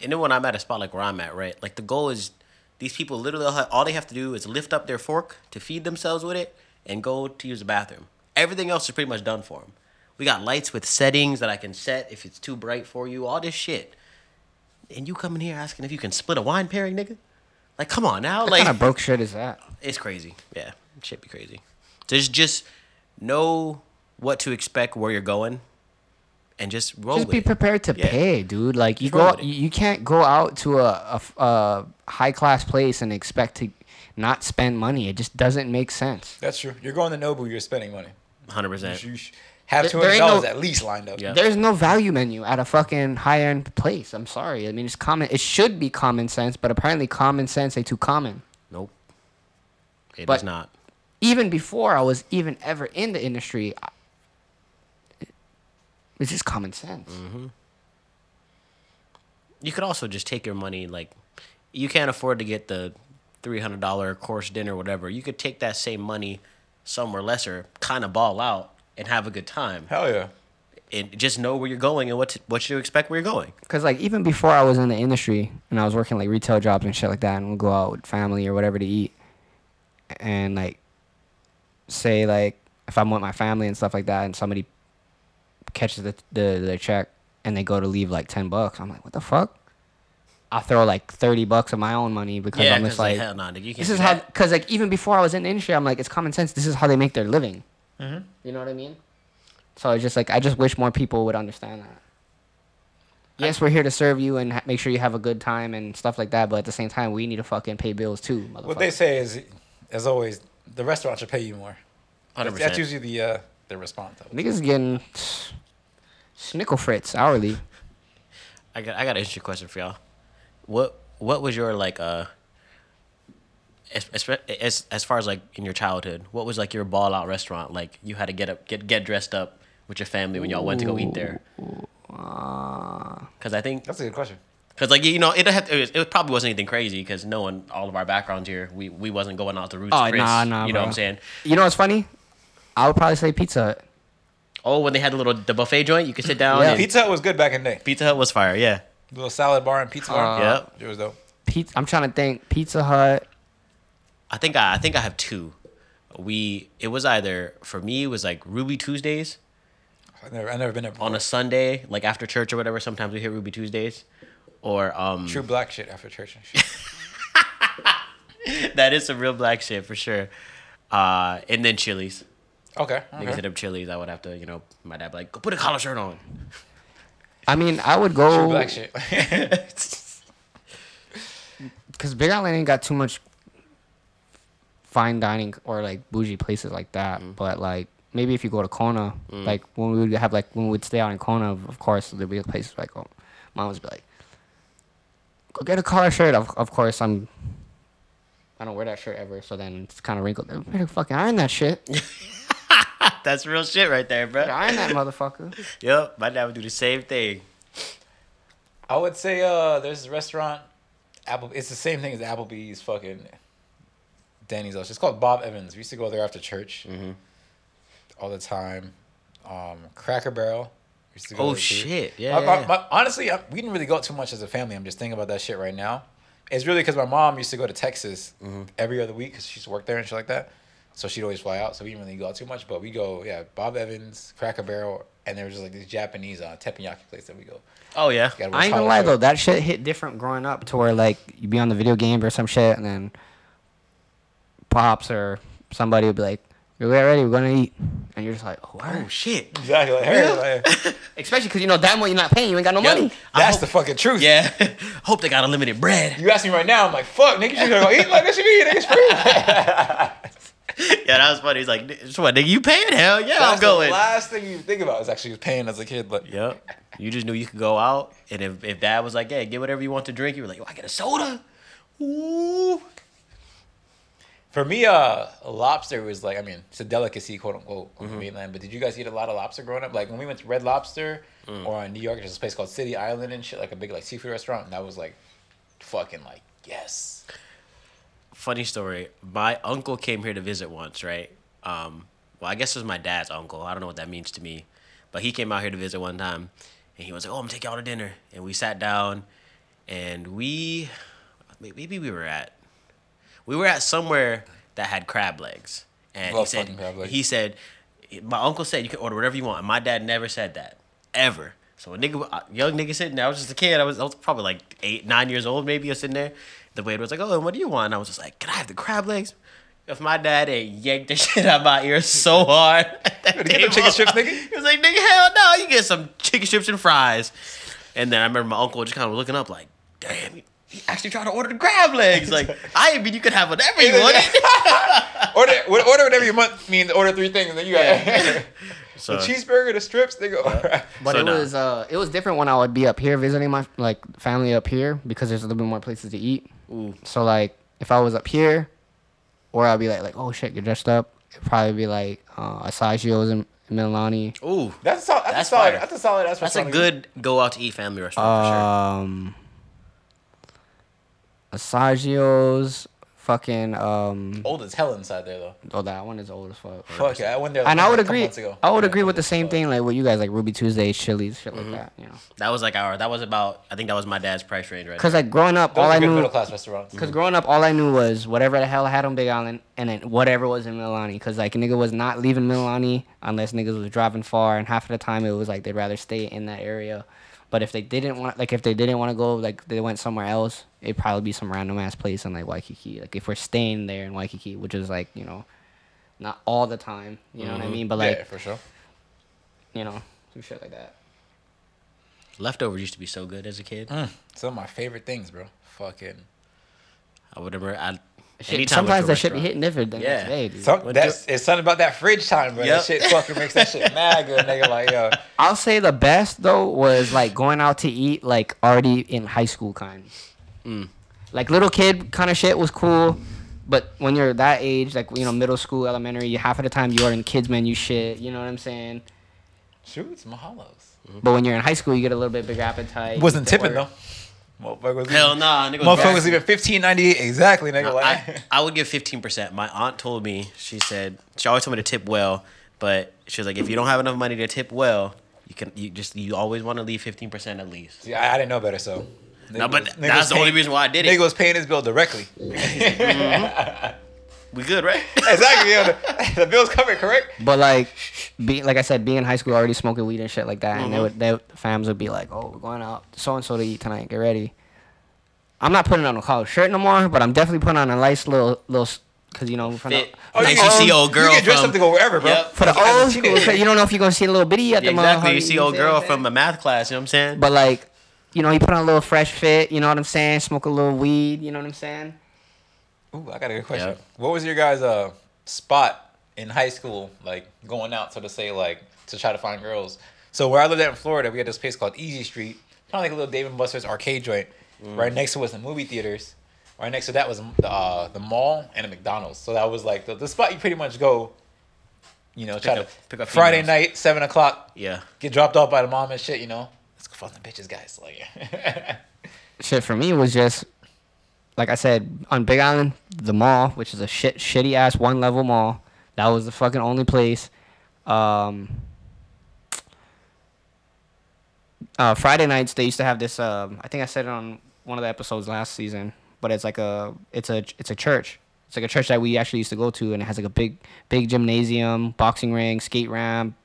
and then when I'm at a spot like where I'm at, right? Like the goal is these people literally all, ha- all they have to do is lift up their fork to feed themselves with it and go to use the bathroom. Everything else is pretty much done for them. We got lights with settings that I can set if it's too bright for you, all this shit. And you coming here asking if you can split a wine pairing, nigga? Like, come on now. What Like, kind of broke shit is that? it's crazy. Yeah, shit be crazy. Just just know what to expect where you're going, and just roll Just with be it. prepared to Yeah. pay, dude. Like you Just go, with you you can't go out to a a high class place and expect to not spend money. It just doesn't make sense. that's true. You're going to Nobu. You're spending money. Hundred You percent. Should- you should have There- two there hundred dollars no- at least lined up. Yeah. There's no value menu at a fucking high end place. I'm sorry. I mean, it's common. It should be common sense, but apparently, common sense ain't too common. Nope. It But- is not. Even before I was even ever in the industry, I- it's just common sense. Mm-hmm. You could also just take your money like you can't afford to get the three hundred dollar course dinner, whatever. You could take that same money somewhere lesser, kind of ball out, and have a good time, Hell yeah. and just know where you're going and what to, what you expect where you're going. Cause like even before I was in the industry and I was working like retail jobs and shit like that, and we'd go out with family or whatever to eat, and like say like if I'm with my family and stuff like that, and somebody catches the the, the check and they go to leave like ten bucks, I'm like, what the fuck? I'll throw like thirty bucks of my own money because Yeah, I'm just like, like, hell no, nigga, you can't. this do is how because like even before I was in the industry, I'm like, it's common sense. This is how they make their living. Mhm. You know what I mean? So it's just like I just wish more people would understand that. Yes, we're here to serve you and ha- make sure you have a good time and stuff like that. But at the same time, we need to fucking pay bills too, motherfucker. What they say is, as always, the restaurant should pay you more. Hundred That's, that's usually the uh, the response. of. Niggas getting snickle fritz hourly. I got I got an interesting question for y'all. What what was your like uh as, as as as far as like in your childhood, what was like your ball out restaurant? Like you had to get up get get dressed up with your family when y'all went to go eat there. Uh, Because I think That's a good question. because like you know it had, it, was, it probably wasn't anything crazy because knowing all of our backgrounds here, we we wasn't going out to Ruth's Oh, Chris. nah, nah, you know what. I'm saying? you know what's funny? I would probably say Pizza Hut. Oh, when they had the little the buffet joint, you could sit down. Yeah. and- Pizza Hut was good back in the day. Pizza Hut was fire. Yeah. little salad bar and pizza bar. Uh, Yep. It was dope. Pizza. I'm trying to think. Pizza Hut. I think I, I think I have two. We it was either for me it was like Ruby Tuesdays I never, I never been there. Before. on a Sunday like after church or whatever. Sometimes we hit Ruby Tuesdays, or um true black shit after church and shit. that is some real black shit for sure. Uh, and then Chili's. Okay. Niggas okay. hit up Chili's. I would have to you know my dad be like go put a collar shirt on. I mean, I would go True go black shit. because Big Island ain't got too much fine dining or like bougie places like that. Mm. But like maybe if you go to Kona, like when we would have like when we would stay out in Kona, of course there'd be places like oh, mom would be like, go get a collar shirt. Of of course I'm. I don't wear that shirt ever, so then it's kind of wrinkled. I better fucking iron that shit. That's real shit right there, bro. Better iron that motherfucker. Yep, my dad would do the same thing. I would say uh, there's a restaurant, Apple. It's the same thing as Applebee's fucking Denny's. House. It's called Bob Evans. We used to go there after church Mm-hmm. all the time. Um, Cracker Barrel. We used to go Oh there too. shit, yeah. My- yeah, my- my- honestly, I, we didn't really go out too much as a family. I'm just thinking about that shit right now. It's really because my mom used to go to Texas Mm-hmm. every other week because she used to work there and shit like that. So she'd always fly out. So we didn't really go out too much. But we go, yeah, Bob Evans, Cracker Barrel, and there was just like this Japanese uh, teppanyaki place that we go. oh yeah. I ain't gonna lie though, that shit hit different growing up to where like you'd be on the video game or some shit and then pops or somebody would be like, You're get ready. We're gonna eat, and you're just like, oh, Oh shit. Exactly. Like, hey, like, Especially because you know damn well you're not paying. You ain't got no Yep. money. That's hope- the fucking truth. Yeah. Hope they got unlimited bread. You ask me right now, I'm like, fuck, nigga, you gonna go eat like this? You mean nigga's free? yeah, that was funny. He's like, what, nigga, you paying? Hell yeah, That's I'm going. The last thing you think about is actually paying as a kid, but Yep. You just knew you could go out, and if, if dad was like, "Yeah, get whatever you want to drink," you were like, "Oh, I get a soda." Ooh. For me, uh, lobster was like, I mean, it's a delicacy, quote unquote, on Mm-hmm. the mainland. But did you guys eat a lot of lobster growing up? Like when we went to Red Lobster Mm. or in New York, there's this place called City Island and shit, like a big like seafood restaurant. And that was like, fucking like, yes. Funny story. My uncle came here to visit once, right? Um, well, I guess it was my dad's uncle. I don't know what that means to me, but he came out here to visit one time, and he was like, "Oh, I'm gonna take y'all to dinner," and we sat down, and we, maybe we were at, we were at somewhere that had crab legs, and he said, fucking crab legs. he said, my uncle said you can order whatever you want, and my dad never said that ever. So a nigga, a young nigga sitting there, I was just a kid. I was, I was probably like eight, nine years old, maybe. I was sitting there. The waiter was like, "Oh, and what do you want?" And I was just like, "Can I have the crab legs?" If my dad had yanked the shit out of my ear so hard, at that Did he get the table, chicken strips, nigga? He was like, "Nigga, hell no! You get some chicken strips and fries." And then I remember my uncle just kind of looking up, like, "Damn, he, he actually tried to order the crab legs." Like, I mean, you could have whatever you wanted. order, what- order whatever you want. Means order three things, and then you got So, the cheeseburger, the strips. They go. But So it nah. was uh it was different when I would be up here visiting my like family up here because there's a little bit more places to eat. Ooh. So like if I was up here, or I'd be like like oh shit get dressed up. It'd probably be like uh, Assaggio's and Mililani. ooh, That's a solid. That's, That's a solid. fire. That's a solid. That's, that's a good go out to eat family restaurant for sure. Assaggio's fucking um. Old as hell inside there though. Oh, that one is old as fuck. Fuck yeah, I went there. And I would a agree. I would Yeah, agree with the same fuck. thing like what you guys like Ruby Tuesday, Chili's, shit like that. You know, That was like our. That was about. I think that was my dad's price range right because like growing up, Those all I knew. middle class restaurants. Because growing up, all I knew was whatever the hell I had on Big Island, and then whatever was in Mililani. Because like nigga was not leaving Mililani unless niggas was driving far, and half of the time it was like they'd rather stay in that area. But if they didn't want, like if they didn't want to go, like they went somewhere else, it'd probably be some random ass place in like Waikiki. Like if we're staying there in Waikiki, which is like you know, not all the time. You know what I mean? But like yeah, for sure. you know, some shit like that. Leftovers used to be so good as a kid. Mm, some of my favorite things, bro. Fucking. I would remember. I, Shit, I sometimes to a that shit be restaurant- hitting different than Yeah. next day, dude. Some, that's it's something about that fridge time, bro. Yep. That shit fucking makes that shit mad good, nigga. Like yo, I'll say the best though was like going out to eat like already in high school kind. Mm. Like little kid kind of shit was cool, but when you're that age, like you know middle school, elementary, you half of the time you are in kids menu shit. You know what I'm saying? shoots, mahalos. But when you're in high school, you get a little bit bigger appetite. Wasn't tipping order- though. Motherfucker was Hell leaving- nah, nigga. was Motherfucker was even fifteen ninety eight exactly, nigga. No, like, I, I would give fifteen percent. My aunt told me. She said she always told me to tip well, but she was like, if you don't have enough money to tip well, you can you just you always want to leave fifteen percent at least. See, I, I didn't know better, so. No, but was- that's was the only reason why I did it. Nigga it. was paying his bill directly. We good, right? exactly. Yeah, the, the bill's covered, correct? But like, being like I said, being in high school, already smoking weed and shit like that, and they Mhm. would, they, fams would be like, "Oh, we're going out so and so to eat tonight. Get ready." I'm not putting on a collar shirt no more, but I'm definitely putting on a nice little little, cause you know from Fit. the, Oh, Nice you, you see old girl You get dressed from- up to go wherever, bro. Yep. for the Like, as a old school. You don't know if you're gonna see a little bitty at Yeah, the exactly. motherfucker, You see know old girl from a math class. You know what I'm saying? But like, you know, he put on a little fresh fit. You know what I'm saying? Smoke a little weed. You know what I'm saying? Ooh, I got a good question. Yep. What was your guys' uh spot in high school, like going out, so to say, like to try to find girls? So where I lived at in Florida, we had this place called Easy Street, kind of like a little Dave and Buster's arcade joint. Mm. Right next to was the movie theaters. Right next to that was the uh, the mall and a McDonald's. So that was like the, the spot you pretty much go. You know, try up- to pick up Friday females. night, seven o'clock, yeah. get dropped off by the mom and shit. You know, let's go fuck them bitches, guys. Like, Shit for me was just, like I said, on Big Island, the mall, which is a shit shitty ass one level mall. That was the fucking only place. Um, uh, Friday nights they used to have this. Um, I think I said it on one of the episodes last season, but it's like a it's a it's a church. It's like a church that we actually used to go to, and it has like a big big gymnasium, boxing ring, skate ramp,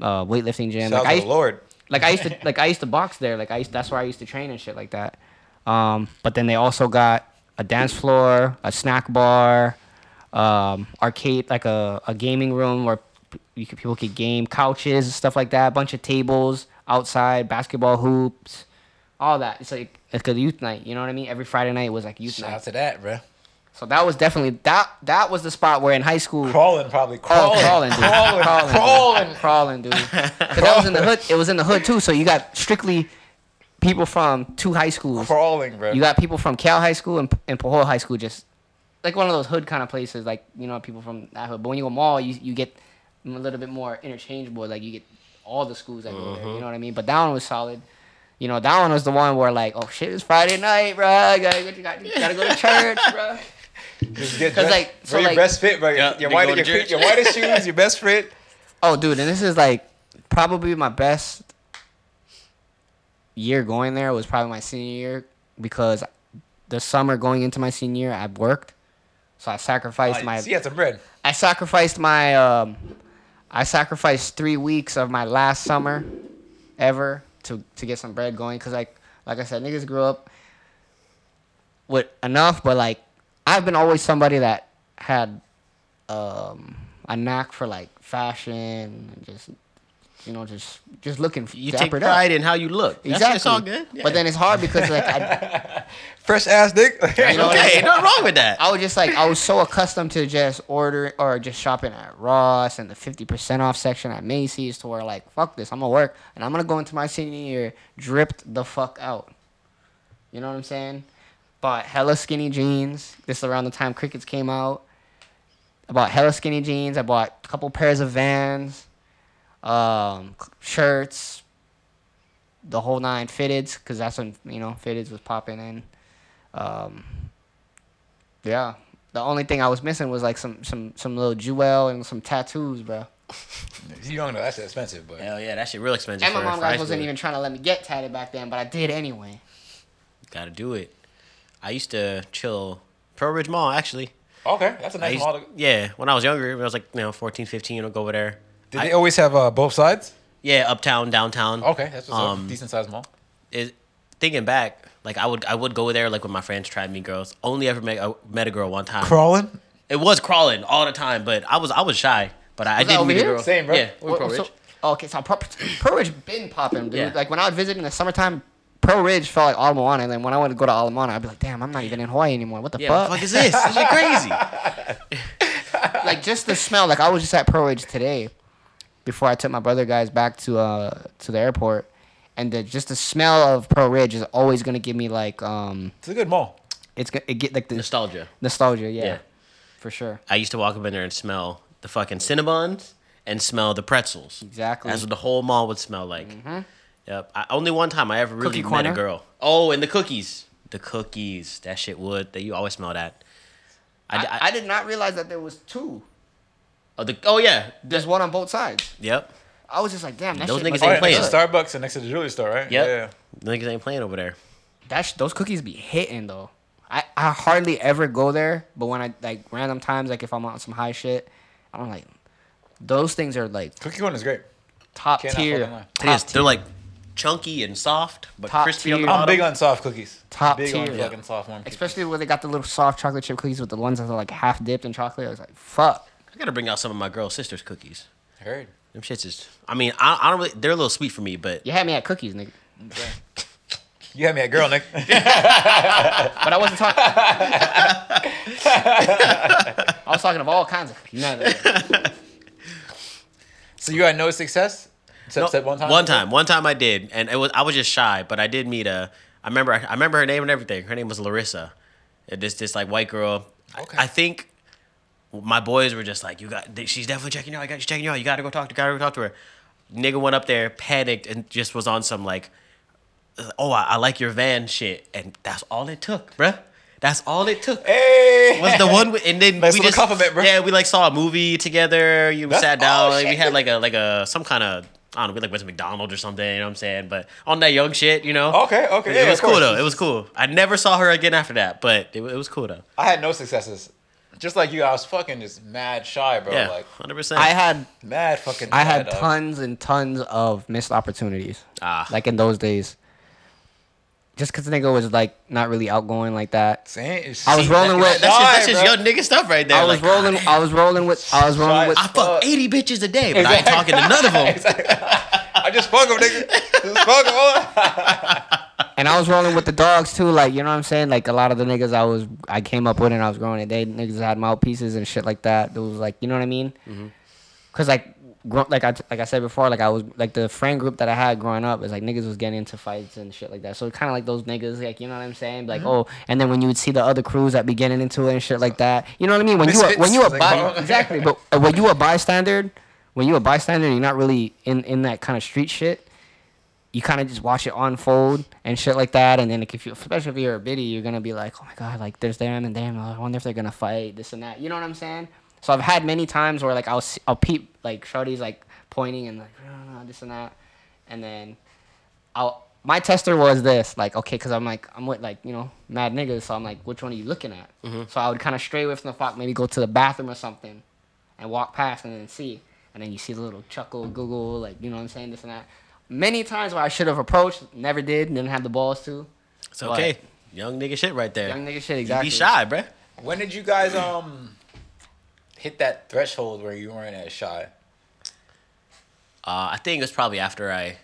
uh, weightlifting gym. Like out I Lord. Like I used to like I used to box there. Like I used that's where I used to train and shit like that. Um, but then they also got a dance floor, a snack bar, um, arcade, like a, a gaming room where you could, people could game, couches and stuff like that, a bunch of tables outside, basketball hoops, all that. It's like it's a youth night. You know what I mean? Every Friday night was like youth Shout night. out to that, bro. So that was definitely that. That was the spot where in high school. Crawling, probably Oh, crawling, crawling, dude. crawling, crawling, crawling. dude. crawling, dude. 'Cause that was in the hood. It was in the hood too. So you got strictly people from two high schools. crawling, bro. You got people from Cal High School and, and Pajol High School, just like one of those hood kind of places, like you know people from that hood. But when you go mall, you you get a little bit more interchangeable. Like you get all the schools that go there. You mm-hmm. know what I mean? But that one was solid. You know, that one was the one where like, oh shit, it's Friday night, bro. I gotta go, you gotta, you gotta go to church, bro. Just get 'Cause, dressed, like, bro, so, your like- best fit, bro. Yeah, your they white, your, church. your whitest shoes, your best fit. Oh, dude, and this is like probably my best year going there was probably my senior year because the summer going into my senior year I worked, so I sacrificed my See, you had some bread. I sacrificed my um I sacrificed three weeks of my last summer ever to to get some bread going because like like I said niggas grew up with enough but like I've been always somebody that had um a knack for like fashion and just you know just just looking You take dappered up. pride in how you look. That's, Exactly. It's all good. Yeah. But then it's hard because like I, Fresh ass dick. You know what I okay, mean? nothing wrong with that. I was just like I was so accustomed to just ordering or just shopping at Ross and the fifty percent off section at Macy's to where like fuck this, I'm gonna work and I'm gonna go into my senior year dripped the fuck out. You know what I'm saying? Bought hella skinny jeans. This is around the time crickets came out. I bought hella skinny jeans. I bought a couple pairs of Vans, um, shirts, the whole nine fitteds because that's when you know fitteds was popping in. Um, yeah. The only thing I was missing was like some some some little jewel and some tattoos, bro. you don't know that's expensive, but Hell yeah, that shit real expensive. And my mom for guys wasn't even trying to let me get tatted back then, but I did anyway. Gotta do it. I used to chill Pearl Ridge Mall actually. okay, that's a I nice used, model. yeah, when I was younger, when I was like you know 14, 15, I'd go over there. Did I- they always have uh, both sides? Yeah, uptown, downtown. Okay, that's what's Um, up. Decent sized mall. Is thinking back, like I would I would go there like when my friends tried me girls. Only ever met, I met a girl one time. Crawling. It was crawling all the time, but I was I was shy. But I, I that did over meet a here? girl. Same, bro. Yeah, we're Pearl Well, so- okay, so Pearl, Pearl Ridge been popping, dude. Yeah. Like when I would visit in the summertime, Pearl Ridge felt like Ala Moana, and then when I went to go to Ala Moana, I'd be like, damn, I'm not even in Hawaii anymore. What the Yeah, what the fuck? fuck is this? This is crazy. like just the smell. Like I was just at Pearl Ridge today, before I took my brother guys back to uh to the airport, and the, just the smell of Pearl Ridge is always gonna give me like um It's a good mall. it's gonna it get like the Nostalgia. nostalgia. Yeah, Yeah. for sure. I used to walk up in there and smell the fucking Cinnabons and smell the pretzels. Exactly. That's what the whole mall would smell like. Yep. I, only one time I ever really Cookie met corner? a girl. Oh, and the cookies. The cookies. That shit would. That you always smell that. I, I, I, I did not realize that there was two. oh, the, oh yeah. There's one on both sides. Yep. I was just like, damn, that Those shit niggas must ain't yeah, be playing. good. to Starbucks and next to the jewelry store, right? Yep. Yeah. The niggas ain't playing over there. That sh- those cookies be hitting though. I, I hardly ever go there, but when I like random times, like if I'm on some high shit, I'm like, those things are like Cookie corner is great. top Cannot tier. lie. It Top is. tier. They're like chunky and soft, but Top crispy on the tier. I'm bottom. big on soft cookies. Top big on tier. fucking soft one. Especially where they got the little soft chocolate chip cookies with the ones that are like half dipped in chocolate. I was like, fuck. I gotta bring out some of my girl sister's cookies. Heard. Them shits is. I mean, I, I don't really. They're a little sweet for me, but You had me at cookies, nigga. You had me a girl, Nick. But I wasn't talking. I was talking of all kinds of cookies. None of them. so you had no success? Except, No, one time? One time, one time I did, and it was I was just shy, but I did meet a. I remember I remember her name and everything. Her name was Larissa. Uh, This this like white girl. I- Okay. I, think my boys were just like, you got. She's definitely checking you out. I got you checking you out. You got to go talk to. Got to go talk to her. Nigga went up there, panicked, and just was on some like, oh, I, I like your van shit, and that's all it took, bruh. That's all it took. Hey! was the one, with, and then Nice we just compliment, bro. yeah, we like saw a movie together. You That's- sat down, like, we had like a like a some kind of I don't know, we like went to McDonald's or something. You know what I'm saying? But on that young shit, you know. Okay, okay, It, was cool course. though. It was cool. I never saw her again after that, but it, it was cool though. I had no successes. Just like you, I was fucking just mad shy, bro. yeah, Like, hundred percent. I had mad fucking I shy, had dog. tons and tons of missed opportunities. Ah. Like in those days. Just because the nigga was like not really outgoing like that. Saying I was rolling with- That's just, that's just bro. young nigga stuff right there. I was like, rolling. ah, I was rolling with. I was rolling with. I fuck 80 bitches a day, but I ain't talking to none of them. I just fuck him, nigga. Just fuck him. And I was rolling with the dogs too, like you know what I'm saying. Like a lot of the niggas I was, I came up with, and I was growing it. They niggas had mouthpieces and shit like that. It was like, you know what I mean? Mm-hmm. Cause like, gro- like I like I said before, like I was like the friend group that I had growing up is like niggas was getting into fights and shit like that. So kind of like those niggas, like you know what I'm saying? Like Mm-hmm. oh, and then when you would see the other crews that be getting into it and shit like that, you know what I mean? When you a, when you a like, oh. exactly, but uh, when you a bystander, when you a bystander, you're not really in in that kind of street shit you kind of just watch it unfold and shit like that. And then like, if you, especially if you're a biddy, you're gonna be like, oh my god, like there's them and them. I wonder if they're gonna fight this and that. You know what I'm saying? So I've had many times where like I'll see, I'll peep like shorty's like pointing and like "Oh, this and that, and then I'll my tester was this like okay because I'm like I'm with like you know mad niggas so I'm like which one are you looking at? So I would kind of stray away from the fuck maybe go to the bathroom or something, and walk past and then see, and then you see the little chuckle Google like you know what I'm saying this and that. Many times where I should have approached, never did, didn't have the balls to. It's okay. Young nigga shit right there. Young nigga shit You exactly. Be shy, bruh. When did you guys um hit that threshold where you weren't as shy? Uh, I think it was probably after I.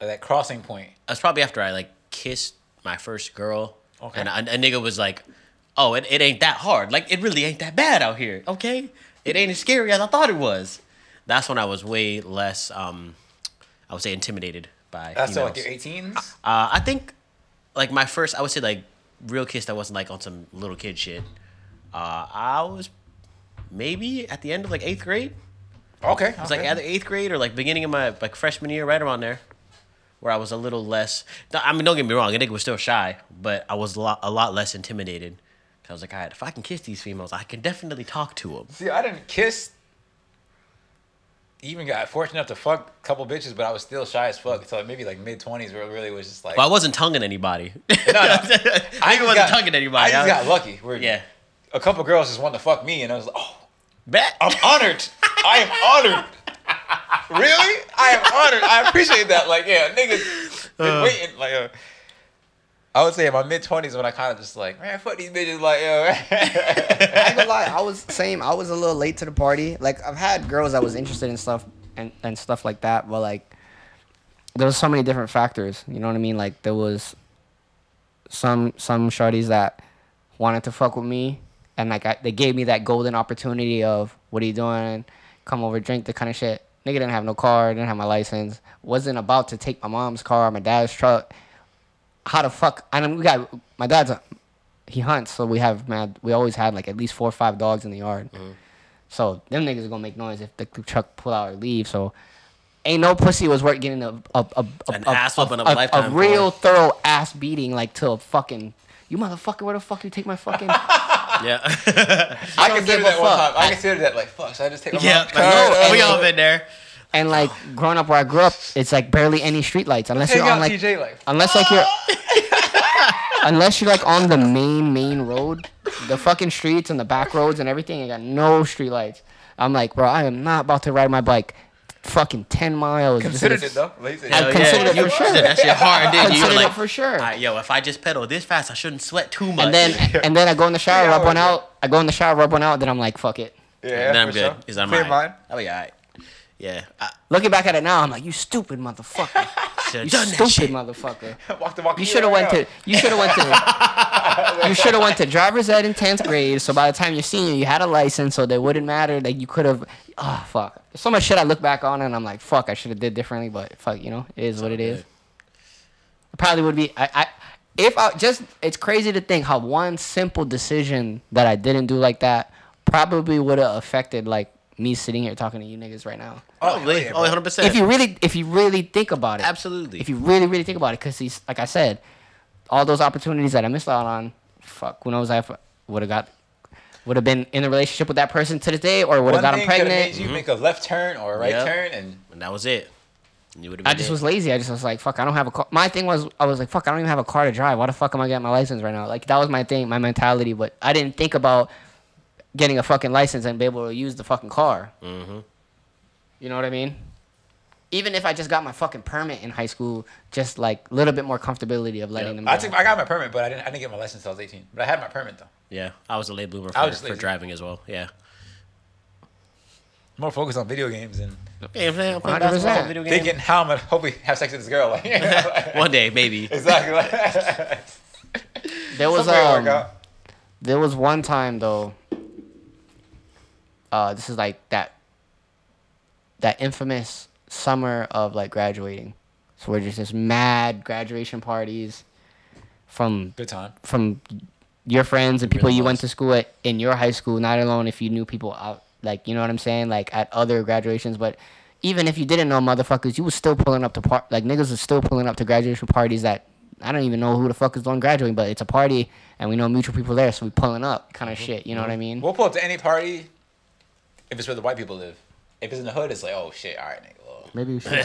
Or that crossing point. It was probably after I like kissed my first girl. Okay. And a, a nigga was like, "Oh, it, it ain't that hard. Like it really ain't that bad out here. Okay, it ain't as scary as I thought it was." That's when I was way less, um, I would say, intimidated by. That's females. like your 18s. Uh, I think, like my first, I would say like real kiss that wasn't like on some little kid shit. Uh, I was maybe at the end of like eighth grade. Okay. It was like either eighth grade or like beginning of my like freshman year, right around there, where I was a little less. I mean, don't get me wrong, a nigga was still shy, but I was a lot a lot less intimidated. I was like, all right, if I can kiss these females, I can definitely talk to them. See, I didn't kiss. Even got fortunate enough to fuck a couple bitches, but I was still shy as fuck. So maybe like mid twenties, where it really was just like. Well, I wasn't tonguing anybody. no, no. I just wasn't got- tonguing anybody. I just I- got lucky. Yeah, a couple girls just wanted to fuck me, and I was like, oh, bet. I'm honored. I am honored. really? I am honored. I appreciate that. Like, yeah, niggas been waiting. Like, uh, I would say in my mid twenties when I kind of just like, man, fuck these bitches. Like, yo, I ain't gonna lie, I was same. I was a little late to the party. Like I've had girls that was interested in stuff and, and stuff like that, but like there was so many different factors. You know what I mean? Like there was some some shorties that wanted to fuck with me, and like I, they gave me that golden opportunity of what are you doing? Come over, drink the kind of shit. Nigga didn't have no car, didn't have my license, wasn't about to take my mom's car, my dad's truck. How the fuck? I mean, we got my dad's a, he hunts, so we have mad. We always had like at least four or five dogs in the yard. Mm-hmm. So them niggas are gonna make noise if the truck pull out or leave. So ain't no pussy was worth getting a a a, a, a, ass whooping a, of a a, real thorough ass beating like to a fucking you motherfucker. Where the fuck you take my fucking? Yeah, I don't considered that one fuck. time. I considered that like, fuck. Should I just take my yeah. mom's Like, car? no, Uh, we all been there. and like growing up where I grew up, it's like barely any street lights unless Hang you're on out, like TJ. Like, unless like you're unless you're like on the main main road, the fucking streets and the back roads and everything. I got no street lights. I'm like, bro, I am not about to ride my bike, fucking ten miles. just in considered it though. Like, you said, I Hell considered it You for sure. said That shit hard, didn't you? You were Considered it like, for sure. "All right, yo, if I just pedal this fast, I shouldn't sweat too much. And then and then I go in the shower, Three rub one hours, out. I go in the shower, rub one out. Then I'm like, fuck it. yeah, then I'm good. sure. Is I'm Clear alright. mind. I'll be alright. Yeah, I Looking back at it now, I'm like, you stupid motherfucker. You have done that stupid motherfucker. Walk the walk. You should have went to. You should have went to. you should have went to driver's ed in tenth grade. So by the time you're senior, you had a license, so that wouldn't matter. Like you could have. Oh ah, fuck. There's so much shit I look back on, and I'm like, fuck, I should have did differently. But fuck, you know, it is what it is. probably would be. I. I if I just, it's crazy to think how one simple decision that I didn't do like that probably would have affected like me sitting here talking to you niggas right now. Oh, Probably. yeah, Oh, 100%. If you really, if you really think about it, Absolutely. if you really, really think about it, because he's like I said, all those opportunities that I missed out on, fuck, who knows if I would have got, would have been in a relationship with that person to this day, or would have One got him pregnant. made you make a left turn or a right Yep. turn, and and that was it. You I just was lazy. I just was like, fuck, I don't have a car. My thing was, I was like, fuck, I don't even have a car to drive. Why the fuck am I getting my license right now? Like that was my thing, my mentality. But I didn't think about getting a fucking license and be able to use the fucking car. hmm You know what I mean? even if I just got my fucking permit in high school, just like a little bit more comfortability of letting Yeah. them. I took I got my permit, but I didn't I didn't get my license until I was 18. But I had my permit though. Yeah, I was a late bloomer I for, was for driving as well. Yeah. More focused on video games and Yeah, I'm playing, I'm playing 100%. basketball, video games. thinking how I'm gonna hopefully have sex with this girl. Like, One day, maybe. exactly. there was Something will work um, there was one time though. Uh, this is like that. That infamous summer of like graduating, so we're just this mad graduation parties, from Good time. from your friends and people really you went to school at in your high school, not alone if you knew people out like you know what I'm saying, like at other graduations, but even if you didn't know motherfuckers, you was still pulling up to part like niggas was still pulling up to graduation parties that I don't even know who the fuck is doing graduating, but it's a party and we know mutual people there, so we pulling up kind of shit. You know what I mean? We'll pull up to any party if it's where the white people live. If it's in the hood, it's like, oh shit, all right, nigga. Well, Maybe we should.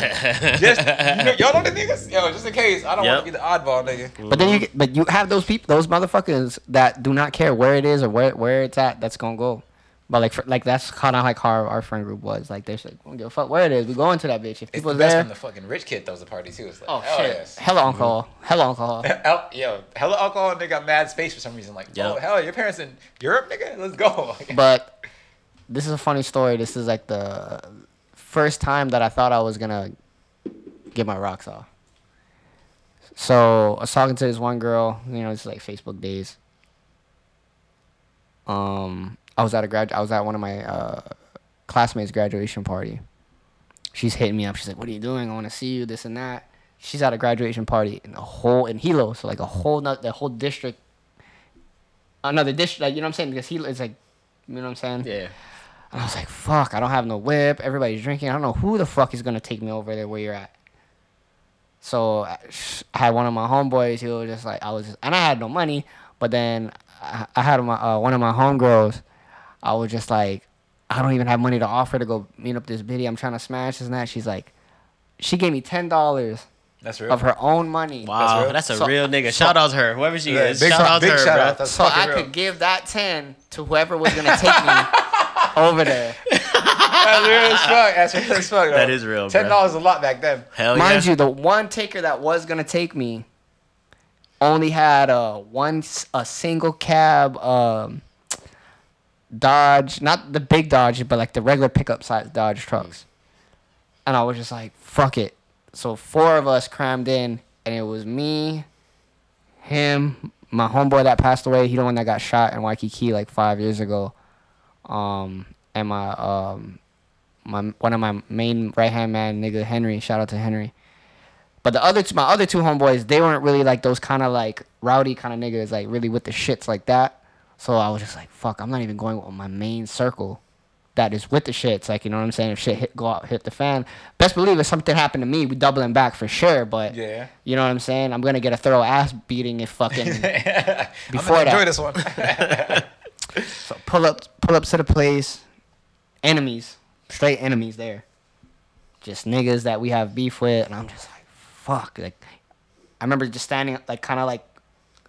just you know, y'all know the niggas, yo, just in case. I don't Yep. want to be the oddball nigga. But then you but you have those people, those motherfuckers that do not care where it is or where where it's at. That's gonna go. But like for, like that's kind of like how our, our friend group was. Like they're just like, we don't give a fuck where it is. We going to that bitch. If It's people's the best there. when the fucking rich kid throws a party too. It's like, Oh hell shit! yes. Hella alcohol. Hella alcohol. Hell, yo, hella alcohol and they got mad space for some reason. Like, Yeah. oh hell, your parents in Europe, nigga. Let's go. but this is a funny story. This is like the first time that I thought I was gonna get my rocks off. So I was talking to this one girl. You know, it's like Facebook days. Um, I was at a grad. I was at one of my uh, classmates' graduation party. She's hitting me up. She's like, "What are you doing? I want to see you. This and that." She's at a graduation party in the whole in Hilo, so like a whole not the whole district. Another district, like you know what I'm saying? Because Hilo is like, you know what I'm saying? Yeah. And I was like, fuck, I don't have no whip. Everybody's drinking. I don't know who the fuck is going to take me over there where you're at. So I I had one of my homeboys. He was just like, I was just, and I had no money. But then I, I had my uh, one of my homegirls. I was just like, I don't even have money to offer to go meet up this biddy. I'm trying to smash this and that. She's like, she gave me ten dollars That's real. of her own money. Wow, real? that's, a So- real nigga. Shout out to her, whoever she Yeah, is. big shout shout- out to her, bro. out. So I real. could give that ten to whoever was gonna take me over there. That's real as fuck. That's real as fuck. That though. is real, Ten bro. dollars a lot back then. Hell Mind yeah. you, the one taker that was gonna take me only had a one s- a single cab um, Dodge, not the big Dodge, but like the regular pickup size Dodge trucks. And I was just like, fuck it. So four of us crammed in, and it was me, him, my homeboy that passed away. He the one that got shot in Waikiki like five years ago. Um, and my um, my one of my main right hand man nigga Henry. Shout out to Henry. But the other two, my other two homeboys, they weren't really like those kind of like rowdy kind of niggas, like really with the shits like that. So I was just like, fuck, I'm not even going with my main circle that is with the shits. Like, you know what I'm saying? If shit hit, go out, hit the fan, best believe if something happened to me, we doubling back for sure. But Yeah. you know what I'm saying? I'm gonna get a thorough ass beating if fucking Before I'm gonna that. this one. So pull up, pull up to the place. Enemies, straight enemies there. Just niggas that we have beef with, and I'm just like, fuck. Like, I remember just standing like kind of like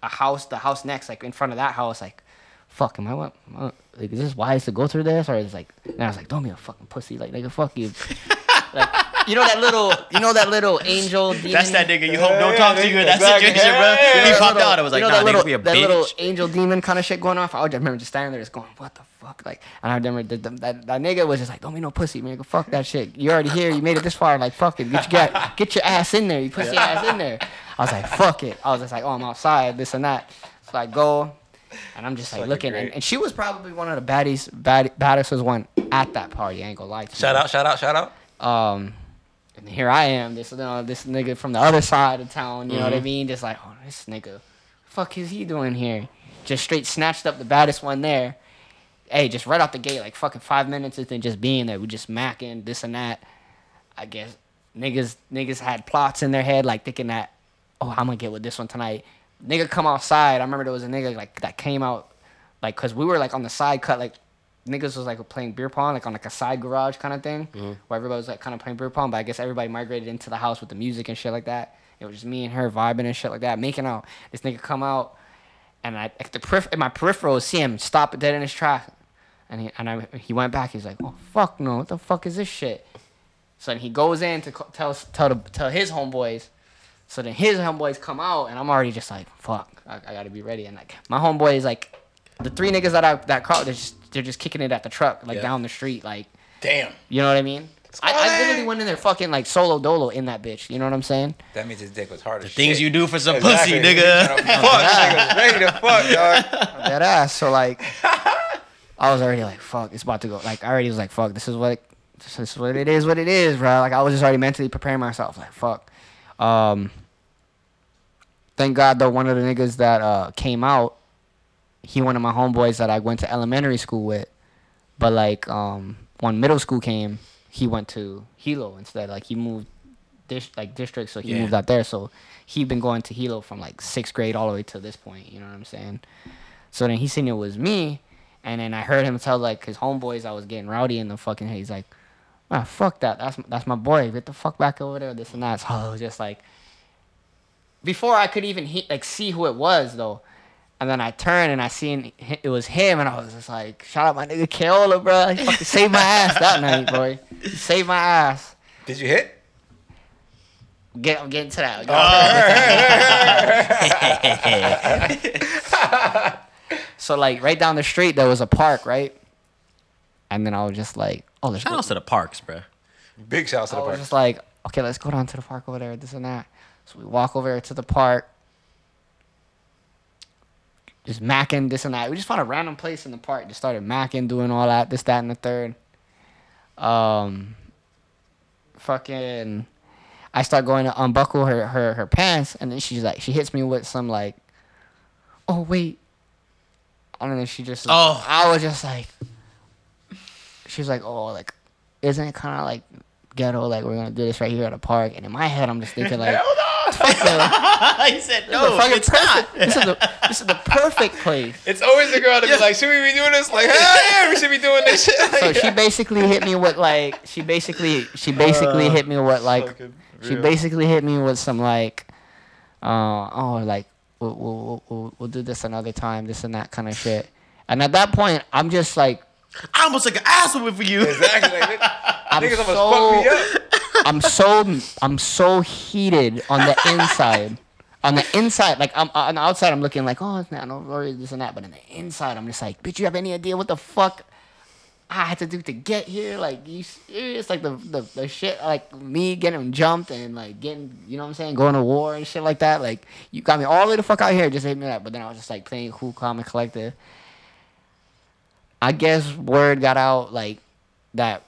a house, the house next, like in front of that house, like, fuck, am I what? Like, is this wise to go through this, or is like? And I was like, don't be a fucking pussy, like nigga, fuck you. like, you know that little, you know that little angel. Demon? That's that nigga you hope don't talk to you in that exactly. situation, bro. Yeah, yeah, he popped little- out. I was like, you know nah, that nigga, little, be a that bitch. little angel demon kind of shit going off. I remember just standing there, just going, "What the fuck?" Like, and I remember the, the, that that nigga was just like, "Don't be no pussy, man. Fuck that shit. You already here. You made it this far. Like, fuck it. Get your get, get your ass in there. You pussy ass in there." I was like, "Fuck it." I was just like, "Oh, I'm outside. This and that." So I go, and I'm just like Fucking looking, and, and she was probably one of the baddies, bad, baddest was one at that party. I ain't gonna lie to shout you. out, shout out, shout out. Um, and here I am, this you know, this nigga from the other side of town. You know what I mean? Just like, oh, this nigga, fuck is he doing here? Just straight snatched up the baddest one there. Hey, just right out the gate, like fucking five minutes into just being there, we just macking this and that. I guess niggas niggas had plots in their head, like thinking that, oh, I'm gonna get with this one tonight. Nigga come outside. I remember there was a nigga like that came out, like, cause we were like on the side cut, like niggas was like playing beer pong, like on like a side garage kind of thing, mm-hmm. where everybody was like kind of playing beer pong. But I guess everybody migrated into the house with the music and shit like that. It was just me and her vibing and shit like that, making out. This nigga come out, and I at the perif- in my peripheral see him stop dead in his track, and he and I he went back. He's like, oh fuck no, what the fuck is this shit? So then he goes in to tell tell the, tell his homeboys. So then his homeboys come out, and I'm already just like, fuck, I, I gotta be ready. And like my homeboy is like, the three niggas that I that caught, they're just they're just kicking it at the truck, like Yeah. down the street, like Damn. you know what I mean. I, I literally went in there fucking like solo dolo in that bitch. You know what I'm saying? That means his dick was hard as Things shit. you do for some Exactly. pussy, nigga. Fuck, niggas ready to fuck, dog. That ass. So like, I was already like, fuck, it's about to go. Like I already was like, fuck, this is what this is what it is, what it is, bro. Like I was just already mentally preparing myself. Like fuck. Um. Thank God though, one of the niggas that uh came out, he one of my homeboys that I went to elementary school with, but like um when middle school came, he went to Hilo instead. Like he moved. Dis- like district, so he Yeah. moved out there. So he been going to Hilo from like sixth grade all the way to this point. You know what I'm saying? So then he seen it was me, and then I heard him tell like his homeboys I was getting rowdy in the fucking. He's like, ah, fuck that. That's that's my boy. Get the fuck back over there. This and that. So I was just like, before I could even he- like see who it was though, and then I turned and I seen hi- it was him, and I was just like, shout out my nigga Keola, bro. He fucking saved my ass that night, boy. He saved my ass. Did you hit? Get I'm getting to that. Oh! So like right down the street there was a park, right? And then I was just like, oh, let's Shout out to the parks, bro. Big shout out to the I the was park. just like, okay, let's go down to the park over there, this and that. So we walk over to the park, just macking this and that. We just found a random place in the park, just started macking, doing all that, this, that, and the third. Um, fucking, I start going to unbuckle her her her pants, and then she's like, she hits me with some like, oh wait, and then she just, Oh. I was just like, she's like, oh, like, isn't it kind of like ghetto? Like we're gonna do this right here at a park, and in my head, I'm just thinking like, he said, no, the it's perfect. not. This is the this is the perfect place. It's always the girl to be like, should we be doing this? Like, hell yeah, we should be doing this shit. So she basically hit me with like she basically she basically hit me with like she basically hit me with some like uh oh like we'll we'll, we'll, we'll, we'll do this another time this and that kind of shit. And at that point, I'm just like I almost like an ass whipping for you. Exactly. Like, I'm niggas so almost fucked me up. I'm so I'm so heated on the inside. On the inside, like I'm on the outside, I'm looking like, oh, it's not no worries, this and that. But on the inside, I'm just like, bitch, you have any idea what the fuck I had to do to get here? Like, you serious? Like the the, the shit, like me getting jumped and like getting, you know what I'm saying, going to war and shit like that. Like, you got me all the way the fuck out here, just hit me that. But then I was just like playing cool, calm, and collected. I guess word got out like that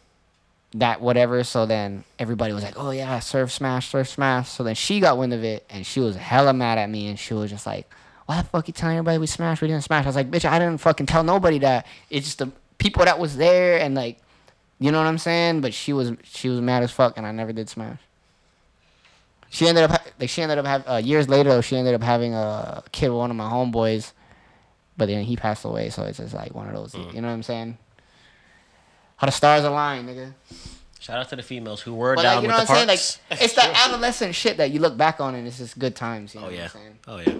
that whatever. So then everybody was like, "Oh yeah, surf smash, surf smash." So then she got wind of it, and she was hella mad at me, and she was just like, "Why the fuck you telling everybody we smashed? We didn't smash." I was like, "Bitch, I didn't fucking tell nobody that. It's just the people that was there, and like, you know what I'm saying." But she was she was mad as fuck, and I never did smash. She ended up like she ended up have uh, years later. though, She ended up having a kid with one of my homeboys, but then he passed away. So it's just like one of those. You know what I'm saying? How the stars align, nigga. Shout out to the females who were But down like, you know with what I'm the saying? Like, it's that adolescent shit that you look back on and it's just good times. You know oh what yeah. I'm saying? Oh yeah.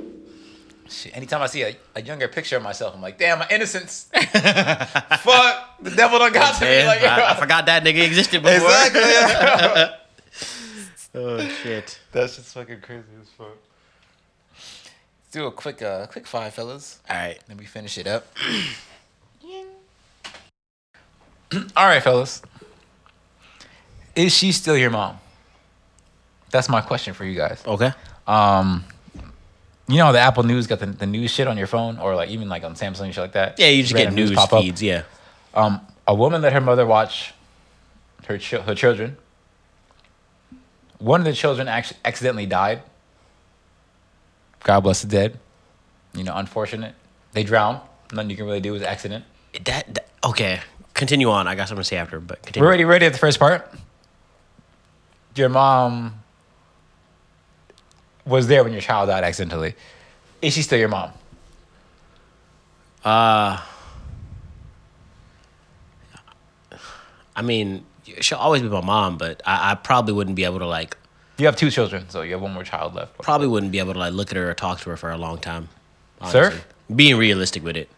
Shit, anytime I see a, a younger picture of myself, I'm like, damn, my innocence. Fuck, the devil done got to me. Like, I, I forgot that nigga existed before. Exactly. oh shit. That's just fucking crazy as fuck. Let's do a quick, uh, quick five, fellas. All right. let me finish it up. All right, fellas. Is she still your mom? That's my question for you guys. Okay. Um, you know the Apple News got the, the news shit on your phone, or like even like on Samsung and shit like that. Yeah, you just get Random news feeds. Yeah. Um, a woman let her mother watch her ch- her children. One of the children actually accidentally died. God bless the dead. You know, unfortunate. They drowned. Nothing you can really do. Was accident. That, that okay. Continue on. I got something to say after, but We're continue. already ready at the first part. Your mom was there when your child died accidentally. Is she still your mom? Uh, I mean, she'll always be my mom, but I, I probably wouldn't be able to like, You have two children, so you have one more child left. probably wouldn't be able to like look at her or talk to her for a long time. Sir? Being realistic with it.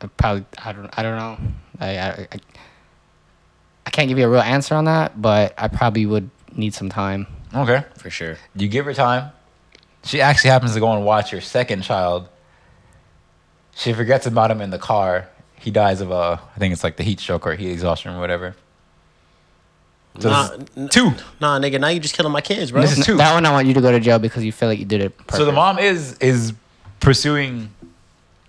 I probably I don't I don't know. I I, I, I can't give you a real answer on that, but I probably would need some time. Okay. For sure. You give her time. She actually happens to go and watch your second child. She forgets about him in the car. He dies of a, I think it's like the heat stroke or heat exhaustion or whatever. So Nah, two. Nah, nigga, now you just killing my kids, bro. This is two. That one I want you to go to jail because you feel like you did it. So the mom is is pursuing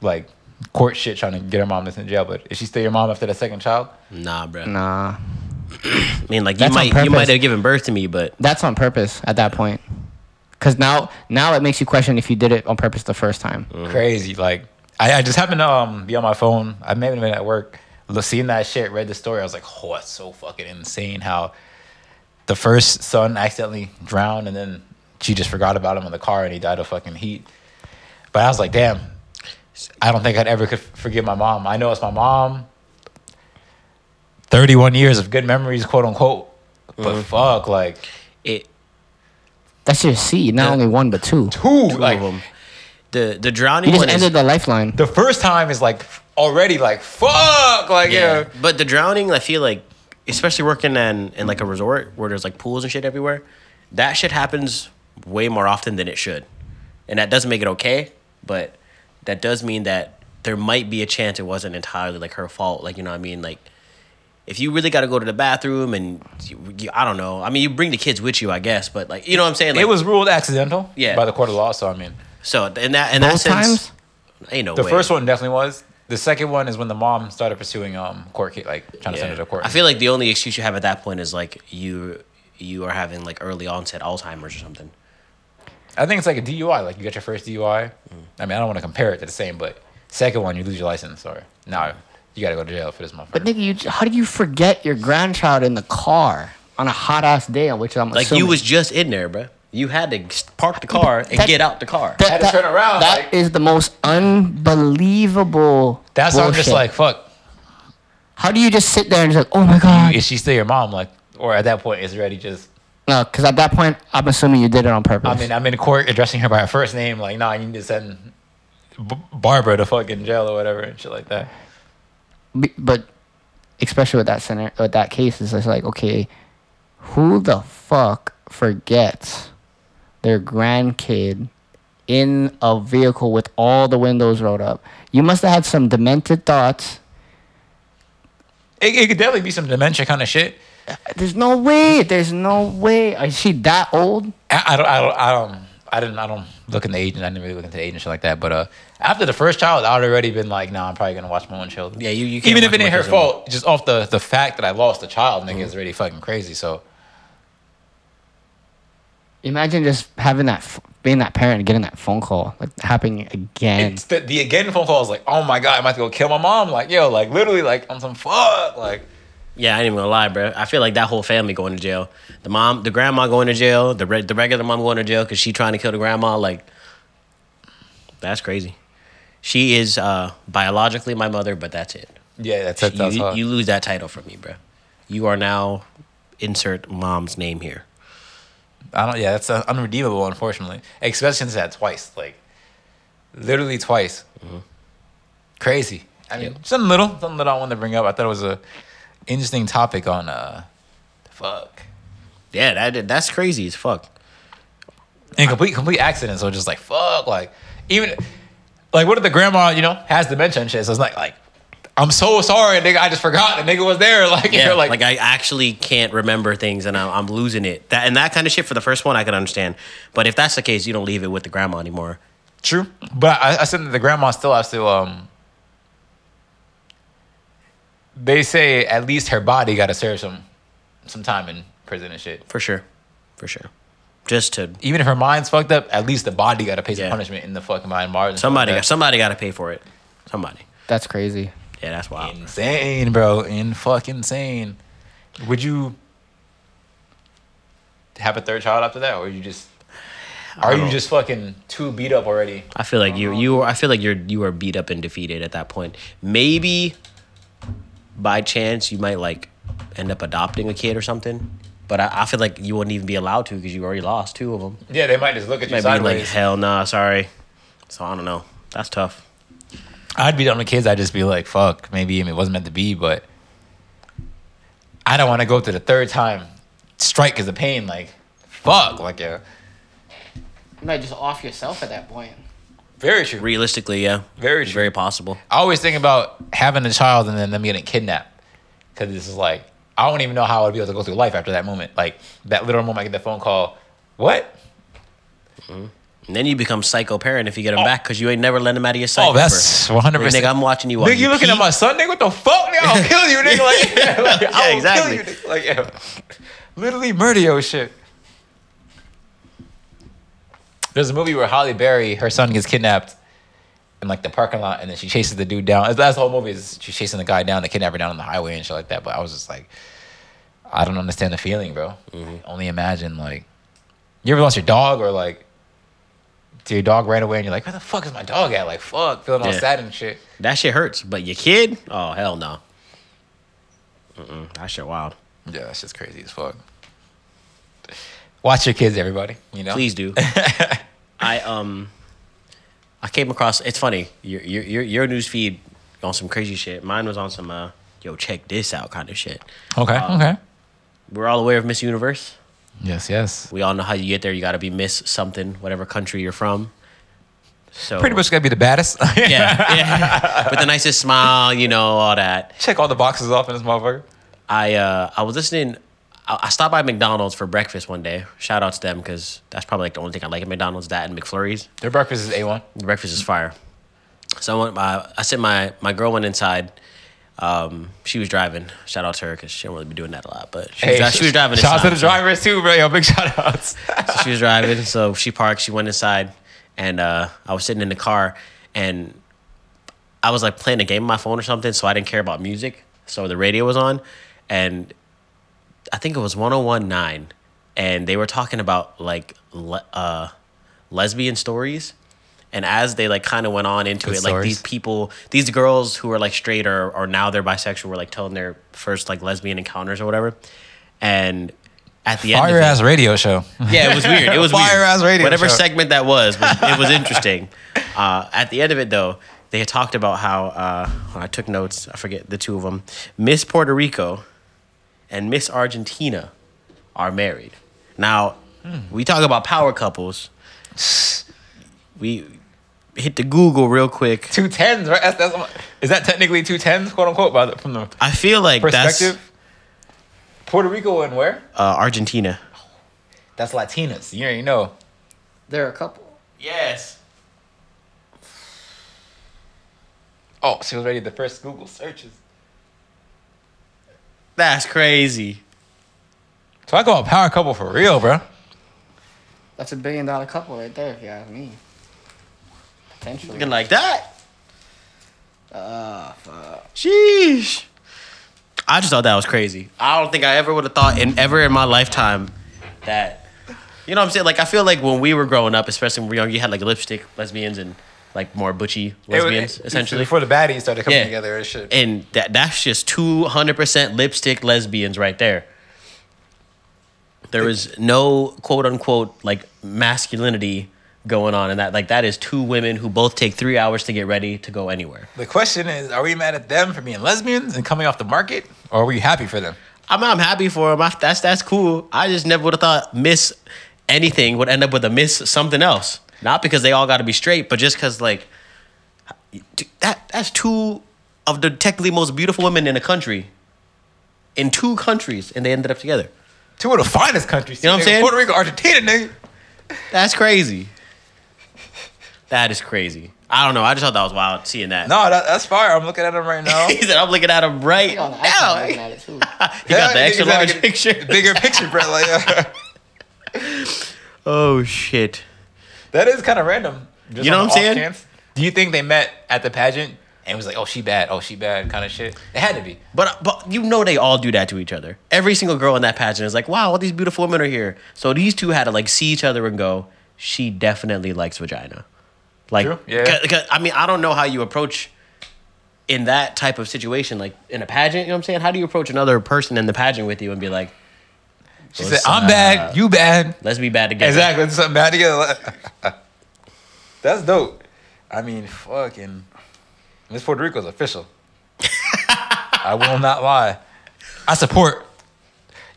like court shit trying to get her mom in jail, but is she still your mom after the second child? Nah, bro. Nah, I mean, like you That's on might you purpose. might have given birth to me, but that's on purpose at that point. Cause now, now it makes you question if you did it on purpose the first time. Crazy. Like I, I just happened to um be on my phone. I may have been at work, look- seeing that shit, read the story. I was like, oh, that's so fucking insane. How the first son accidentally drowned, and then she just forgot about him in the car, and he died of fucking heat. But I was like, damn. I don't think I'd ever could forgive my mom. I know it's my mom. Thirty-one years of good memories, quote unquote. But mm-hmm. fuck, like it That's your seed, not Yeah. only one but two. two, two like of them. The the drowning You just one is ended the lifeline. the first time is like already like fuck, like yeah. yeah. But the drowning, I feel like, especially working in in like a resort where there's like pools and shit everywhere, that shit happens way more often than it should, and that doesn't make it okay. But that does mean that there might be a chance it wasn't entirely like her fault. Like you know what I mean, like. If you really got to go to the bathroom and you, you, I don't know, I mean, you bring the kids with you, I guess, but like, you know what I'm saying? Like, it was ruled accidental Yeah. by the court of law. So I mean, so in that in that sense, times? ain't no the way. first one definitely was. The second one is when the mom started pursuing um court case, like trying to send Yeah. her to court. I feel like the only excuse you have at that point is like you you are having like early onset Alzheimer's or something. I think it's like a DUI. Like you get your first DUI. Mm. I mean, I don't want to compare it to the same, but second one you lose your license or now you gotta go to jail for this motherfucker. But nigga, you how do you forget your grandchild in the car on a hot ass day on which I'm Like assuming. you was just in there, bro. You had to park the car and That- get out the car. That- had to that- turn around, That like- is the most unbelievable. That's why I'm just like, fuck. how do you just sit there and just like, oh my god? Is she still your mom? Like, or at that point is already just. No, because at that point, I'm assuming you did it on purpose. I mean, I'm in court addressing her by her first name. Like, nah, you need to send B- Barbara to fucking jail or whatever and shit like that. But especially with that center, with that case, it's just like, okay, who the fuck forgets their grandkid in a vehicle with all the windows rolled up? You must have had some demented thoughts. It, it could definitely be some dementia kind of shit. There's no way. There's no way. Is she that old? I, I don't, I don't, I don't, I didn't, I don't look in the agent. I didn't really look into the agent shit like that. But uh, after the first child, I'd already been like, nah, I'm probably gonna watch my own children. Yeah, you- you can't even if it ain't her kids no fault, just off the the fact that I lost a child, nigga, Mm-hmm. is really fucking crazy. So Imagine just having that, f- being that parent and getting that phone call, like happening again. it's the, the again phone call was like, oh my god, I'm about to go kill my mom. Like, yo, like literally, like on some fuck, like. Yeah, I ain't even gonna lie, bro. I feel like that whole family going to jail. The mom, the grandma going to jail. The re- the regular mom going to jail because she trying to kill the grandma. Like, that's crazy. She is uh, biologically my mother, but that's it. Yeah, that's that's, that's you, hard. you lose that title from me, bro. You are now insert mom's name here. I don't. Yeah, that's uh, unredeemable, unfortunately. Especially since that twice, like literally twice. Crazy. I mean, Yep. something little, something little I wanted to bring up. I thought it was a interesting topic on uh, fuck Yeah, that that's crazy as fuck. and complete complete accident. So just like fuck, like even like what if the grandma, you know, has dementia and shit? So it's like like. I'm so sorry, nigga. I just forgot the nigga was there. Like, Yeah, you're like, like, I actually can't remember things and I'm, I'm losing it. That and that kind of shit for the first one I can understand, but if that's the case, you don't leave it with the grandma anymore. True, but I, I said that the grandma still has to. Um, they say at least her body got to serve some, some time in prison and shit. For sure, for sure. Just to Even if her mind's fucked up, at least the body got to pay some Yeah. punishment in the fucking mind bars. and shit somebody like got somebody got to pay for it. Somebody. That's crazy. Yeah, that's that. wild. insane, bro, in fucking insane. Would you have a third child after that, or you just are you don't- just fucking too beat up already? I feel like you you I feel like you're you are beat up and defeated at that point. Maybe by chance you might like end up adopting a kid or something. But I, I feel like you wouldn't even be allowed to because you already lost two of them. Yeah, they might just look at you Might be like hell nah, sorry. So I don't know. That's tough. I'd be done with kids. I'd just be like, fuck, maybe it wasn't meant to be, but I don't want to go to the third time. Strike is a pain. Like, fuck. Like, yeah. You might just off yourself at that point. Very true. Realistically, yeah. Very true. very possible. I always think about having a child and then them getting kidnapped. Because this is like, I don't even know how I'd be able to go through life after that moment. Like, that literal moment I get the phone call. What? Mm-hmm. And then you become psycho parent if you get him oh. back because you ain't never let him out of your sight. Oh, that's 100%. Nigga, I'm watching you. Nigga, you looking pee. at my son, nigga? What the fuck, nigga? I'll kill you, nigga. Like, yeah, like, I will exactly. kill you, nigga. Like, yeah. Literally murder your shit. There's a movie where Halle Berry, her son gets kidnapped in like the parking lot, and then she chases the dude down. That's the whole movie. Is she's chasing the guy down, the kidnapper down on the highway and shit like that. But I was just like, I don't understand the feeling, bro. Mm-hmm. Only imagine like, you ever lost your dog or like, to your dog ran away and you're like, where the fuck is my dog at? Like, fuck, feeling all Yeah. sad and shit. That shit hurts. But your kid? Oh, hell no. Mm-mm, that shit wild. Yeah, that's just crazy as fuck. Watch your kids, everybody. You know, Please do. I um, I came across. It's funny. Your your your, your news feed on some crazy shit. Mine was on some uh, yo check this out kind of shit. Okay, Um, okay. We're all aware of Miss Universe. Yes, yes. We all know how you get there. You got to be Miss something, whatever country you're from. So Pretty much gotta be the baddest. yeah, yeah. With the nicest smile, you know, all that. Check all the boxes off in this motherfucker. I uh I was listening. I, I stopped by McDonald's for breakfast one day. Shout out to them because that's probably like the only thing I like at McDonald's. That and McFlurries. Their breakfast is A1. The breakfast is fire. So I, went, uh, I sent my my girl went inside. Um, she was driving. Shout out to her because she don't really be doing that a lot. But she was, she was driving. Shout out to the drivers too, bro. Yo, big shout outs. so she was driving, so she parked. She went inside, and uh, I was sitting in the car, and I was like playing a game on my phone or something, so I didn't care about music. So the radio was on, and I think it was 1019, and they were talking about like le- uh, lesbian stories. And as they like kind of went on into Good it, like these people, these girls who are like straight or or now they're bisexual were like telling their first like lesbian encounters or whatever. And at the end, Fire of it, ass radio show. yeah, it was weird. It was Fire weird. ass radio Whatever show. segment that was, was it was interesting. Uh, at the end of it, though, they had talked about how uh, I took notes. I forget the two of them. Miss Puerto Rico and Miss Argentina are married. Now, Hmm. we talk about power couples. We hit the Google real quick. Two tens, right? That's, that's, is that technically two tens, quote unquote, by the, from the I feel like perspective? Puerto Rico and where? uh, Argentina. That's Latinas. You already know. There are a couple. Yes. Oh, she was ready the first Google searches. That's crazy. Talk about power couple for real, bro. That's a billion dollar couple right there, if you ask me. Potentially. Looking like that. Uh, fuck. Sheesh. I just thought that was crazy. I don't think I ever would have thought in ever in my lifetime that you know what I'm saying? Like I feel like when we were growing up, especially when we were young, you had like lipstick lesbians and like more butchy lesbians, It essentially. Before the baddies started coming Yeah. together and shit. And that that's just two hundred percent lipstick lesbians right there. There is no quote unquote like masculinity going on in that. Like that is two women who both take three hours to get ready to go anywhere. The question is, are we mad at them for being lesbians and coming off the market, or are we happy for them? I'm, I'm happy for them. I, that's that's cool. I just never would have thought Miss anything would end up with a Miss something else. Not because they all got to be straight, but just because like that that's two of the technically most beautiful women in the country, in two countries, and they ended up together. Two of the finest countries. You know what I'm saying? Puerto Rico, Argentina, nigga. That's crazy. That is crazy. I don't know. I just thought that was wild seeing that. No, that, that's fire. I'm looking at him right now. he said, "I'm looking at him right on now." iPhone looking at it too. He got the extra niggas large picture. Bigger picture, bro. Like, Oh shit. That is kind of random. Just You know what I'm saying? chance. Do you think they met at the pageant and was like, oh, she bad, oh, she bad, kind of shit? It had to be. But uh, but you know they all do that to each other. Every single girl in that pageant is like, wow, all these beautiful women are here. So these two had to like see each other and go, she definitely likes vagina. Like, True, yeah. 'cause- 'cause, I mean, I don't know how you approach in that type of situation, like in a pageant. You know what I'm saying? How do you approach another person in the pageant with you and be like, She What's said, I'm up? bad, you bad. let's be bad together? Exactly. Let's do something bad together. That's dope. I mean, fucking. Miss Puerto Rico's official. I will not lie. I support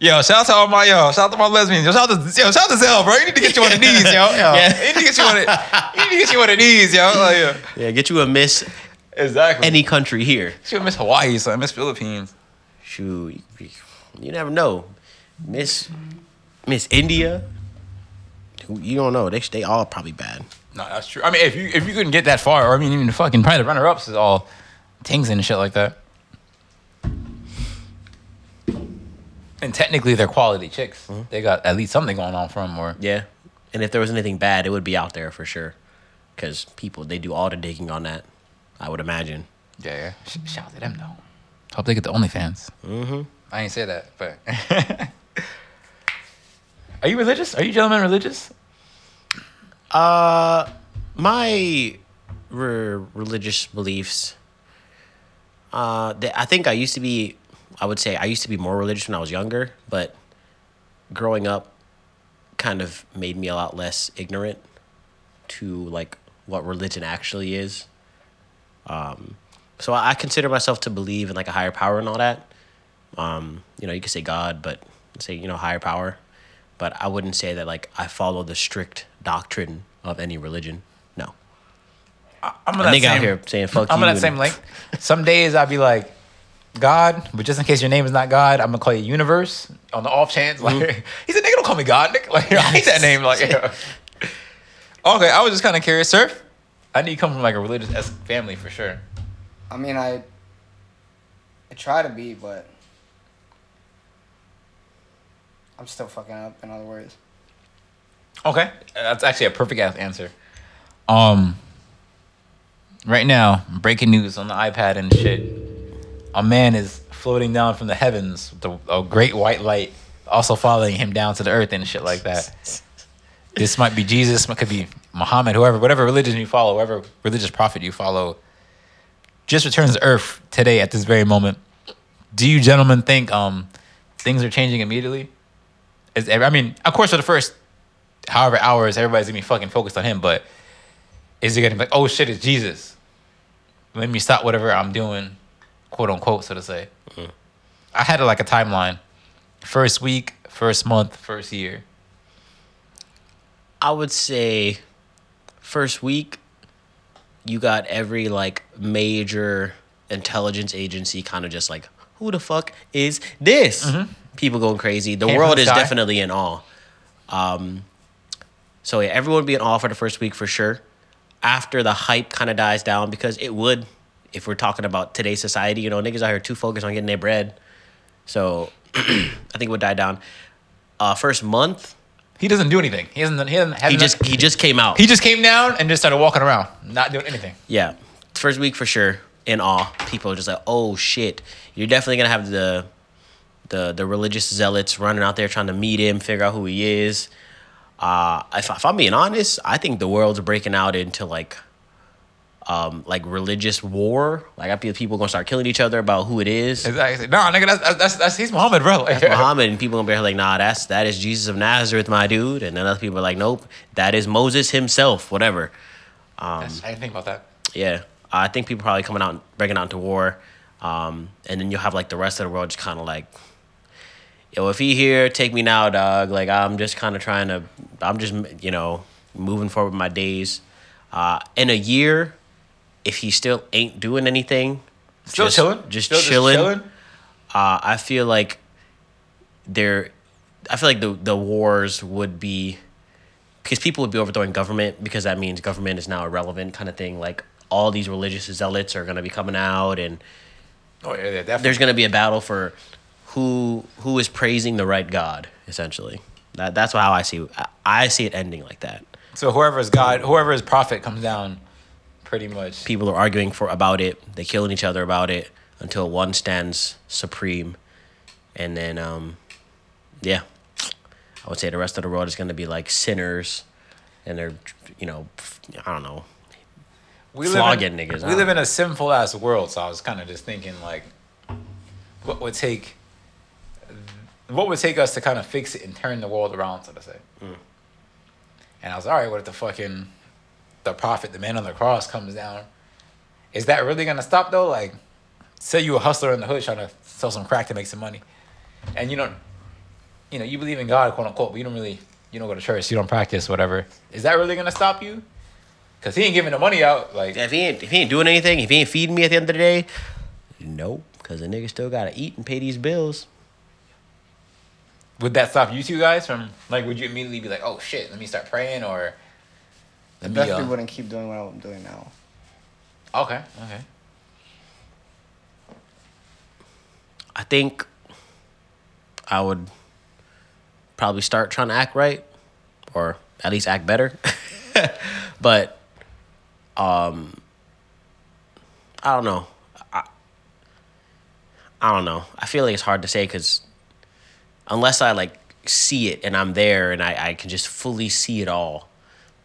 Yo, shout out to all my yo, shout out to my lesbians. Yo, shout out to yo, shout out to Zell, bro. You need to get you on the knees, yo. yo. Yeah. You need to get you on it. You need to get you on the knees, yo. Like, yeah. Yeah, get you a Miss Exactly. any country here. she would miss Hawaii, so I miss Philippines. Shoot, you never know. Miss Miss India. You don't know. They they all probably bad. No, that's true. I mean, if you if you couldn't get that far, or I mean, even the fucking probably the runner ups is all things and shit like that. And technically, they're quality chicks. They got at least something going on for them. Or Yeah. And if there was anything bad, it would be out there for sure. Because people, they do all the digging on that, I would imagine. yeah, yeah. Sh- shout out to them though. Hope they get the OnlyFans. Mm-hmm. I ain't say that, but are you religious? Are you gentlemen religious? Uh, my re- religious beliefs. Uh, I think I used to be. I would say I used to be more religious when I was younger, but growing up, kind of made me a lot less ignorant to like what religion actually is. Um, so I I consider myself to believe in like a higher power and all that. Um, you know, you could say God, but say you know higher power, but I wouldn't say that like I follow the strict doctrine of any religion. No, I'm a nigga out here saying fuck I'm you. on that same link. Some days I'd be like, God, but just in case your name is not God, I'm gonna call you Universe on the off chance. Like Mm-hmm. he said, nigga, don't call me God, nigga. Like I hate that name. Like okay, I was just kind of curious, sir. I need you come from like a religious family for sure. I mean, I. I try to be, but. I'm still fucking up. In other words. Okay, that's actually a perfect ass answer. Um, right now, breaking news on the iPad and shit. A man is floating down from the heavens with a, a great white light, also following him down to the earth and shit like that. This might be Jesus, it could be Muhammad, whoever, whatever religion you follow, whatever religious prophet you follow. Just returns to earth today at this very moment. Do you gentlemen think um things are changing immediately? Is I mean, of course, for the first however hours, everybody's gonna be fucking focused on him. But is it gonna be like, oh shit, it's Jesus? Let me stop whatever I'm doing, quote unquote, so to say. Mm. I had like a timeline: first week, first month, first year. I would say first week you got every like major intelligence agency kind of just like who the fuck is this? Mm-hmm. People going crazy. The Came world the is sky. definitely in awe. Um, so yeah, everyone would be in awe for the first week for sure. After the hype kind of dies down because it would, if we're talking about today's society, you know, niggas out here too focused on getting their bread. So I think it would die down. Uh, first month, He doesn't do anything. He hasn't. He hasn't. he just he just came out. he just came down and just started walking around, not doing anything. Yeah, first week for sure. In awe, people are just like, "Oh shit!" You're definitely gonna have the, the the religious zealots running out there trying to meet him, figure out who he is. Uh, if, if I'm being honest, I think the world's breaking out into like, um, like religious war. Like I feel people gonna start killing each other about who it is. Exactly. No, nigga, that's that's, that's, that's he's Muhammad, bro. Like, Muhammad and people gonna be like, nah, that's that is Jesus of Nazareth, my dude. And then other people are like, nope, that is Moses himself, whatever. That's- I didn't think about that. Yeah, I think people probably coming out, breaking out into war, um, and then you'll have like the rest of the world just kind of like, yo, if he here, take me now, dog. Like I'm just kind of trying to, I'm just you know moving forward with my days. Uh, in a year, if he still ain't doing anything, Still just- chilling. just Still chilling. uh, I feel like there, I feel like the the wars would be because people would be overthrowing government because that means government is now irrelevant kind of thing. Like all these religious zealots are gonna be coming out, and Oh yeah, yeah, definitely. there's gonna be a battle for who who is praising the right God. Essentially, that that's how I see. I, I see it ending like that. So whoever's God, whoever's prophet comes down, pretty much. People are arguing for about it. They killing each other about it until one stands supreme, and then um, yeah, I would say the rest of the world is gonna be like sinners, and they're you know I don't know We flogging live in, niggas, We live in a sinful ass world, so I was kind of just thinking like, what would take, what would take us to kind of fix it and turn the world around, so to say. Mm. And I was all right. What if the fucking, the prophet, the man on the cross, comes down? Is that really gonna stop though? Like, say you a hustler in the hood trying to sell some crack to make some money, and you don't, you know, you believe in God, quote unquote, but you don't really, you don't go to church, you don't practice, whatever. Is that really gonna stop you? Cause he ain't giving the money out. Like, If he ain't if he ain't doing anything, if he ain't feeding me at the end of the day, nope. Cause the nigga still gotta eat and pay these bills. Would that stop you two guys from like? Would you immediately be like, oh shit, let me start praying or? I Let me, definitely uh, wouldn't keep doing what I'm doing now. Okay, okay. I think I would probably start trying to act right, or at least act better. but um, I don't know. I, I don't know. I feel like it's hard to say because unless I like see it and I'm there and I, I can just fully see it all,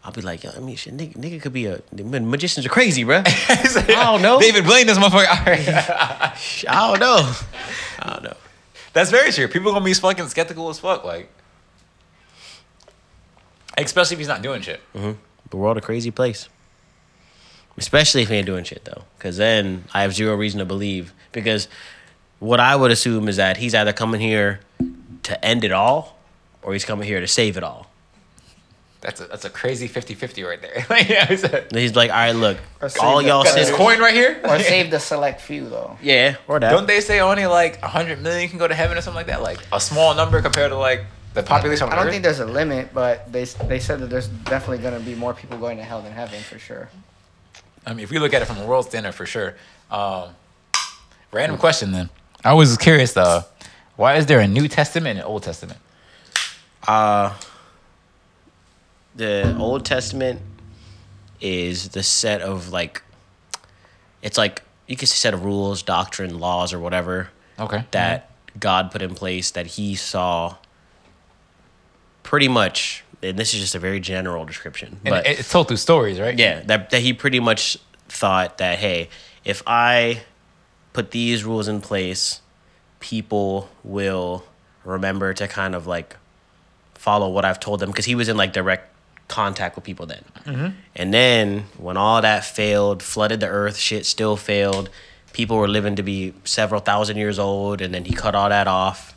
I'll be like, yo, I mean, shit, nigga, nigga could be a magicians are crazy, bro. I don't know. David Blaine, this motherfucker. All right. I don't know. I don't know. That's very true. People gonna be fucking skeptical as fuck, like. Especially if he's not doing shit. Mhm. The world a crazy place. Especially if he ain't doing shit though, because then I have zero reason to believe. Because what I would assume is that he's either coming here to end it all, or he's coming here to save it all. That's a that's a crazy 50-50 right there. Like, yeah, it's a- he's like, all right, look, all y'all got this coin right here. Or save the select few though. yeah, or that. Don't they say only like hundred million can go to heaven or something like that? Like a small number compared to like the population on I don't Earth. think there's a limit, but they they said that there's definitely gonna be more people going to hell than heaven for sure. I mean, if we look at it from a world standard, for sure. Um, random question then. I was curious though. Why is there a New Testament and Old Testament? Uh, the Old Testament is the set of like, it's like you could say set of rules, doctrine, laws, or whatever Okay. that God put in place that He saw. Pretty much, and this is just a very general description, And but it's told through stories, right? yeah, that that He pretty much thought that hey, if I put these rules in place, people will remember to kind of like follow what I've told them because he was in like direct contact with people then. Mm-hmm. And then when all that failed, flooded the earth, shit still failed. People were living to be several thousand years old, and then he cut all that off.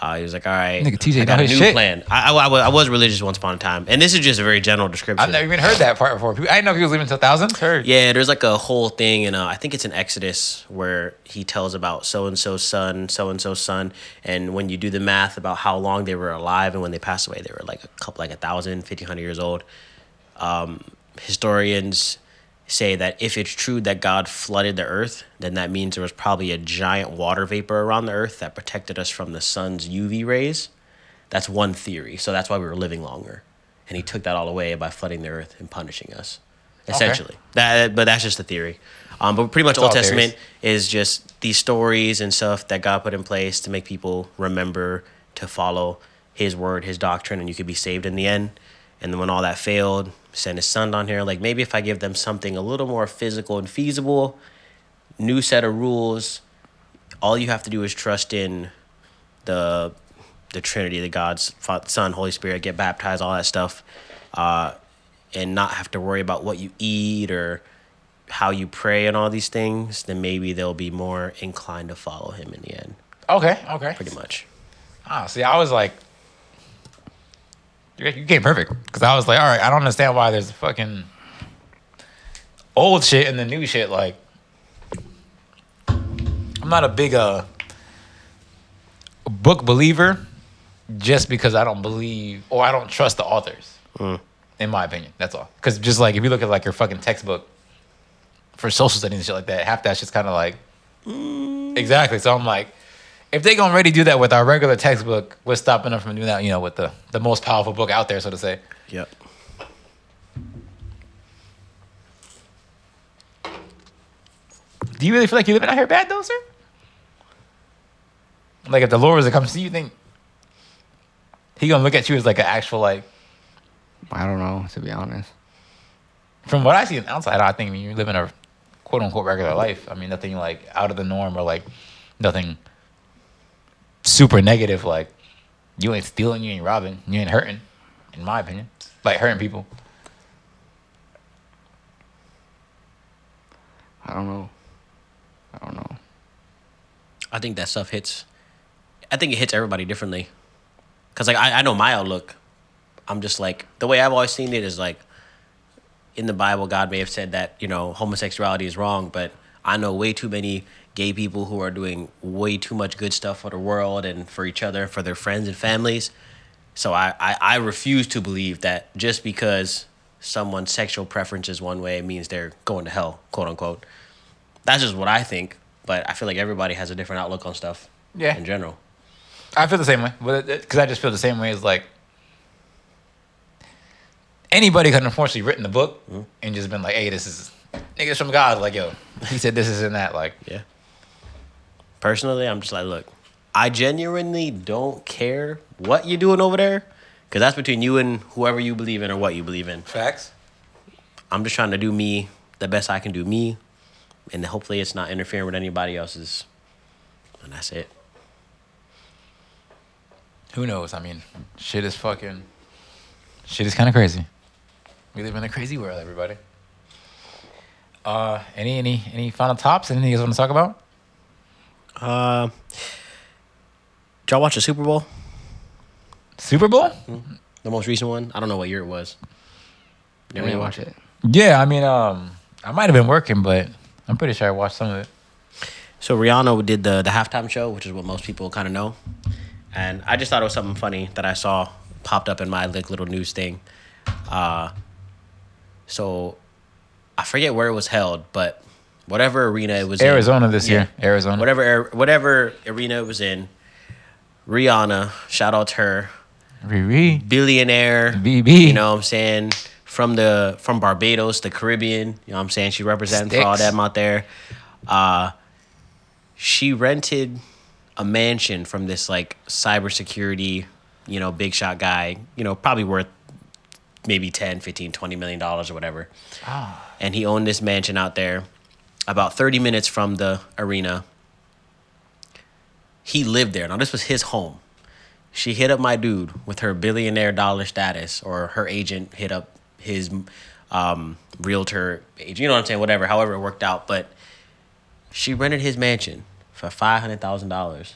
Uh, he was like, "All right, Nigga, TJ I got a new shit. plan." I, I, I was- I was religious once upon a time, and this is just a very general description. I've never even heard that part before. I didn't know he was living till thousands. Heard. Yeah, there's like a whole thing, and uh, I think it's in Exodus where he tells about so and so's son, so and so's son, and when you do the math about how long they were alive and when they passed away, they were like a couple, like a thousand, fifteen hundred years old. Um, historians say that if it's true that God flooded the earth, then that means there was probably a giant water vapor around the earth that protected us from the sun's UV rays. That's one theory. So that's why we were living longer. And he took that all away by flooding the earth and punishing us. Essentially. That but that's just a theory. Um, but pretty much It's Old all theories. Testament is just these stories and stuff that God put in place to make people remember to follow his word, his doctrine, and you could be saved in the end. And then when all that failed, send his son down here. Like maybe if I give them something a little more physical and feasible, new set of rules, all you have to do is trust in the the Trinity, the God's Son, Holy Spirit, get baptized, all that stuff, uh, and not have to worry about what you eat or how you pray and all these things, then maybe they'll be more inclined to follow him in the end. Okay. Okay. Pretty much. Ah, see, I was like, you you came perfect because I was like, all right, I don't understand why there's fucking old shit and the new shit. Like, I'm not a big uh book believer just because I don't believe or I don't trust the authors. In my opinion, that's all. Because just like if you look at like your fucking textbook for social studies and shit like that, half that shit's kind of like exactly. So I'm like, if they gonna already do that with our regular textbook, what's stopping them from doing that? You know, with the the most powerful book out there, so to say. Yep. Do you really feel like you're living out here bad though, sir? Like if the Lord was to come see you, you think he gonna look at you as like an actual like? I don't know to be honest. From what I see on the outside, I think you're living a quote unquote regular life. I mean, nothing like out of the norm or like nothing super negative. Like you ain't stealing, you ain't robbing, you ain't hurting. In my opinion, like hurting people. I don't know. I don't know. I think that stuff hits. I think it hits everybody differently. Cause like I, I know my outlook. I'm just like the way I've always seen it is like in the Bible, God may have said that you know homosexuality is wrong, but I know way too many gay people who are doing way too much good stuff for the world and for each other, for their friends and families. So I, I, I refuse to believe that just because someone's sexual preference is one way means they're going to hell, quote unquote. That's just what I think, but I feel like everybody has a different outlook on stuff. Yeah. In general. I feel the same way, because I just feel the same way as like anybody could have unfortunately written the book Mm-hmm. and just been like, "Hey, this is niggas from God." Like, yo, he said this is and that. Like, Yeah. Personally, I'm just like, look, I genuinely don't care what you're doing over there, because that's between you and whoever you believe in or what you believe in. facts. I'm just trying to do me the best I can do me, and hopefully it's not interfering with anybody else's. And that's it. Who knows? I mean, shit is fucking. Shit is kind of crazy. We live in a crazy world, everybody. Uh, any any any final tops? Anything you guys want to talk about? Uh, did y'all watch the Super Bowl? Super Bowl? The most recent one? I don't know what year it was. You ever didn't watch watch it? it. Yeah, I mean, um, I might have been working, but I'm pretty sure I watched some of it. So Rihanna did the the halftime show, which is what most people kind of know, and I just thought it was something funny that I saw popped up in my like little news thing. Uh, so I forget where it was held, but whatever arena it was Arizona in, this year. Arizona. whatever whatever arena it was in, Rihanna, shout out to her, Riri. billionaire, BB. you know what I'm saying, from the from Barbados, the Caribbean, you know what I'm saying, she representing for all them out there. Uh she rented a mansion from this like cybersecurity, you know, big shot guy, you know, probably worth maybe 10, 15, 20 million dollars or whatever. And he owned this mansion out there about 30 minutes from the arena. He lived there. Now this was his home. She hit up my dude with her billionaire dollar status, or her agent hit up his um, realtor agent. You know what I'm saying? Whatever, however it worked out. But she rented his mansion for five hundred thousand dollars.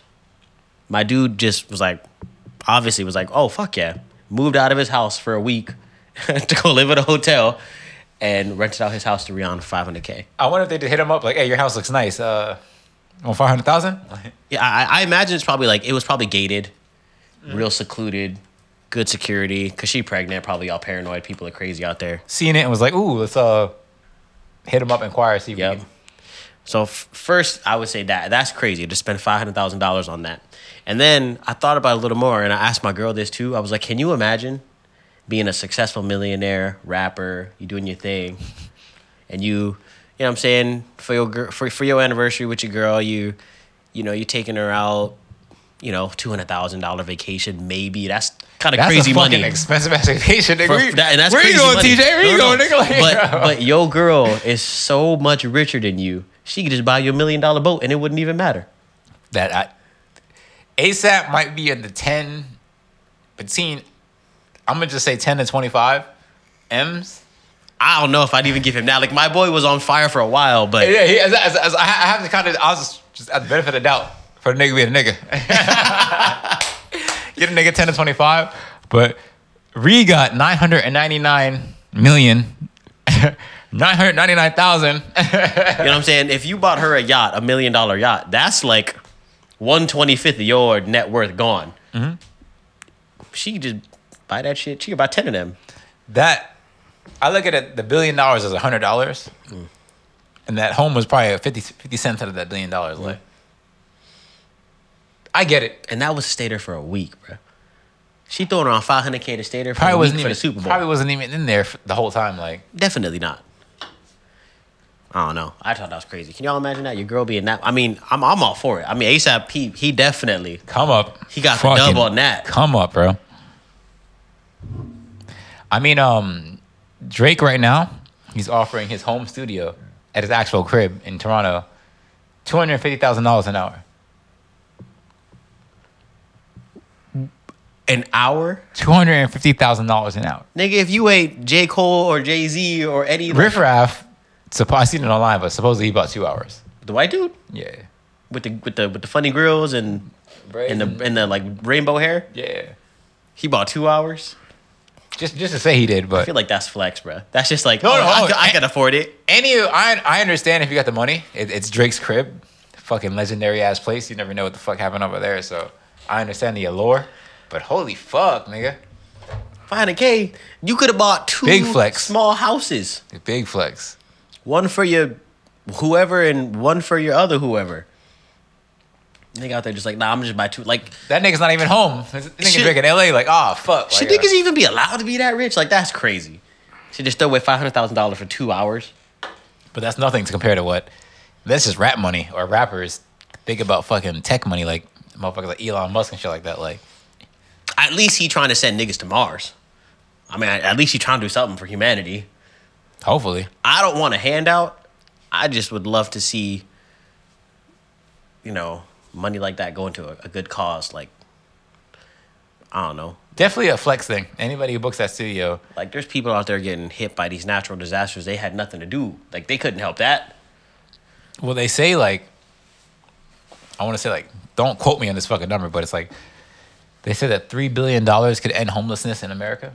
My dude just was like, obviously was like, oh fuck yeah, moved out of his house for a week to go live at a hotel, and rented out his house to Rihanna for five hundred k. I wonder if they did hit him up like, "Hey, your house looks nice. Uh, on five hundred thousand? Yeah, I, I imagine it's probably like it was probably gated, real secluded, good security. Cause she pregnant, probably all paranoid. People are crazy out there. Seeing it and was like, "Ooh, let's uh, hit him up, inquire, see if Yep. we can." So f- first, I would say that that's crazy to spend five hundred thousand dollars on that. And then I thought about it a little more, and I asked my girl this too. I was like, "Can you imagine being a successful millionaire rapper? You doing your thing, and you, you know, what I'm saying for your for for your anniversary with your girl, you, you know, you taking her out, you know, two hundred thousand dollar vacation, maybe. That's kind of crazy money. expensive ass vacation, nigga. For- Where you- that- and that's where you going, money. TJ? Where you No, going, nigga? Like, But but your girl is so much richer than you. She could just buy you a million dollar boat and it wouldn't even matter. that I, ASAP might be in the ten, between. I'm gonna just say ten to twenty five, M's. I don't know if I'd even give him that. Like my boy was on fire for a while, but Yeah, he, as, as, as, I have to kind of. I was just, just at the benefit of the doubt for the nigga being a nigga. Get a nigga ten to twenty five, but Ree got nine hundred and ninety nine million. 999,000. you know what I'm saying? If you bought her a yacht, a million dollar yacht, that's like one twenty fifth of your net worth gone. Mm-hmm. She just buy that shit. She could buy ten of them. that I look at it, the billion dollars as a hundred dollars, mm. and that home was probably a 50, 50 cents out of that billion dollars. Mm. Like, I get it. And that was stay there for a week, bro. She throwing around five hundred k to stay there for Probably a week wasn't even the Super Bowl. probably wasn't even in there the whole time. Like, Definitely not. I don't know. I thought that was crazy. Can y'all imagine that? Your girl being that. I mean, I'm I'm all for it. I mean, ASAP he he definitely come up. He got the dub on that. Come up, bro. I mean, um, Drake right now, he's offering his home studio at his actual crib in Toronto, two hundred fifty thousand dollars an hour. an hour. Two hundred and fifty thousand dollars an hour. Nigga, if you ain't J. Cole or Jay Z or Eddie Riff Raff, suppo- I seen it online, but supposedly he bought two hours. the white dude Yeah. with the with the with the funny grills and and the and the like rainbow hair. Yeah. He bought two hours. Just just to say he did, but I feel like that's flex, bro. That's just like, No, oh, no, I, can, I can afford it. any I I understand if you got the money. It, it's Drake's crib, fucking legendary ass place. You never know what the fuck happened over there. So I understand the allure, but holy fuck, nigga, 500k, you could have bought two Big flex. small houses. big flex. One for your whoever and one for your other whoever. Nigga out there just like, nah, I'm just buy two. Like, That nigga's not even home. This nigga Should- in L.A. Like, oh fuck. should like, uh, niggas even be allowed to be that rich? Like, that's crazy. Should just throw away five hundred thousand dollars for two hours. But that's nothing to compare to what. this is rap money or rappers think about fucking tech money like motherfuckers like Elon Musk and shit like that. Like, At least he trying to send niggas to Mars. I mean, at least he trying to do something for humanity. hopefully. I don't want a handout. I just would love to see, you know, money like that going to a, a good cause. Like, I don't know. Definitely a flex thing. Anybody who books that studio, Like, there's people out there getting hit by these natural disasters. They had nothing to do. Like, they couldn't help that. well, they say like, I want to say like, don't quote me on this fucking number, but it's like, they said that three billion dollars could end homelessness in America,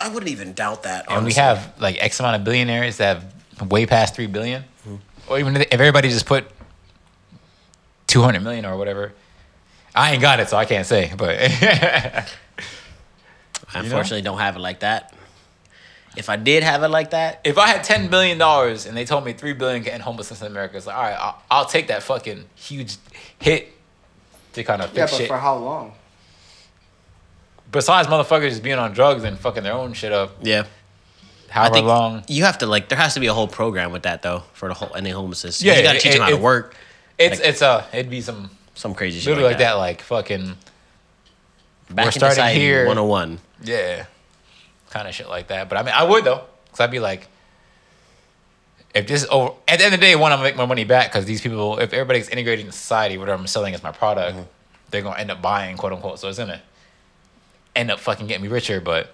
I wouldn't even doubt that. and we have like X amount of billionaires that have way past three billion. Mm-hmm. or even if everybody just put two hundred million or whatever. I ain't got it, so I can't say, but. I unfortunately don't have it like that. If I did have it like that, if I had ten billion dollars and they told me three billion can end homelessness in America, it's like, all right, I'll, I'll take that fucking huge hit to kind of fix yeah, but shit. For how long? Besides motherfuckers just being on drugs and fucking their own shit up, yeah. I however think long. you have to like. There has to be a whole program with that though for the whole any homelessness. Yeah, you got to it- teach them how it- to work. It's like- it's a it'd be some Some crazy shit literally like, like that, like fucking Back we're in starting here. 101. yeah, kind of shit like that. But I mean, I would though, because I'd be like, if this over at the end of the day, one, I'm gonna make my money back because these people, if everybody's integrated in society, whatever I'm selling as my product, Mm-hmm. they're gonna end up buying, quote unquote. So it's gonna end up fucking getting me richer, but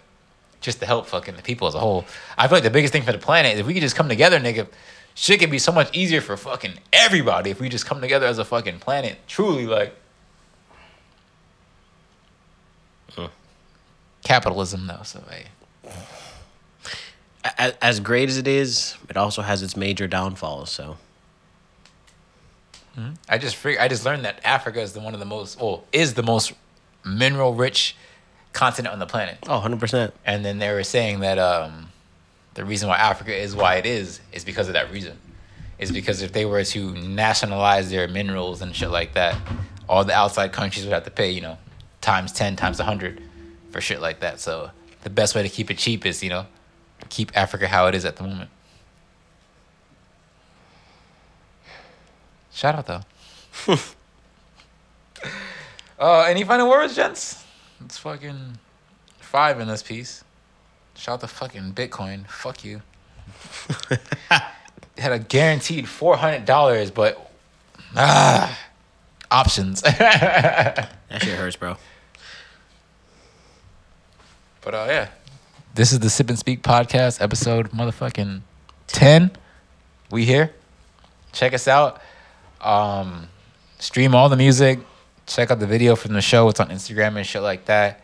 just to help fucking the people as a whole. I feel like the biggest thing for the planet is if we could just come together, nigga. Shit could be so much easier for fucking everybody if we just come together as a fucking planet. Truly, like. Capitalism, though, so hey. A- As great as it is, it also has its major downfalls. So I just fig- I just learned that Africa is the one of the most well is the most mineral rich continent on the planet. oh, 100 percent. And then they were saying that um, the reason why Africa is why it is is because of that reason. Is because if they were to nationalize their minerals and shit like that, all the outside countries would have to pay, you know, times 10, times 100 for shit like that. So the best way to keep it cheap is, you know, keep Africa how it is at the moment. Shout out though. uh, any final words, gents? It's fucking five in this piece. Shout out to fucking Bitcoin. Fuck you. had a guaranteed four hundred dollars, but ah, options. That shit hurts, bro. But uh, yeah, this is the Sip and Speak podcast episode motherfucking ten. We here. Check us out. Um, stream all the music. Check out the video from the show. It's on Instagram and shit like that.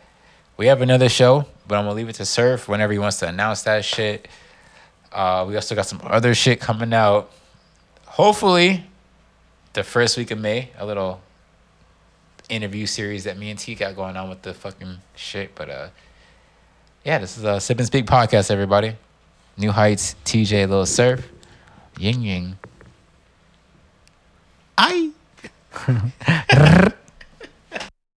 We have another show, but I'm gonna leave it to Serff whenever he wants to announce that shit. Uh, we also got some other shit coming out. Hopefully, the first week of May, a little interview series that me and T got going on with the fucking shit. But uh, yeah, this is a Sip and Speak podcast, everybody. New Heights, TJ, Little Serff, Ying Ying. I.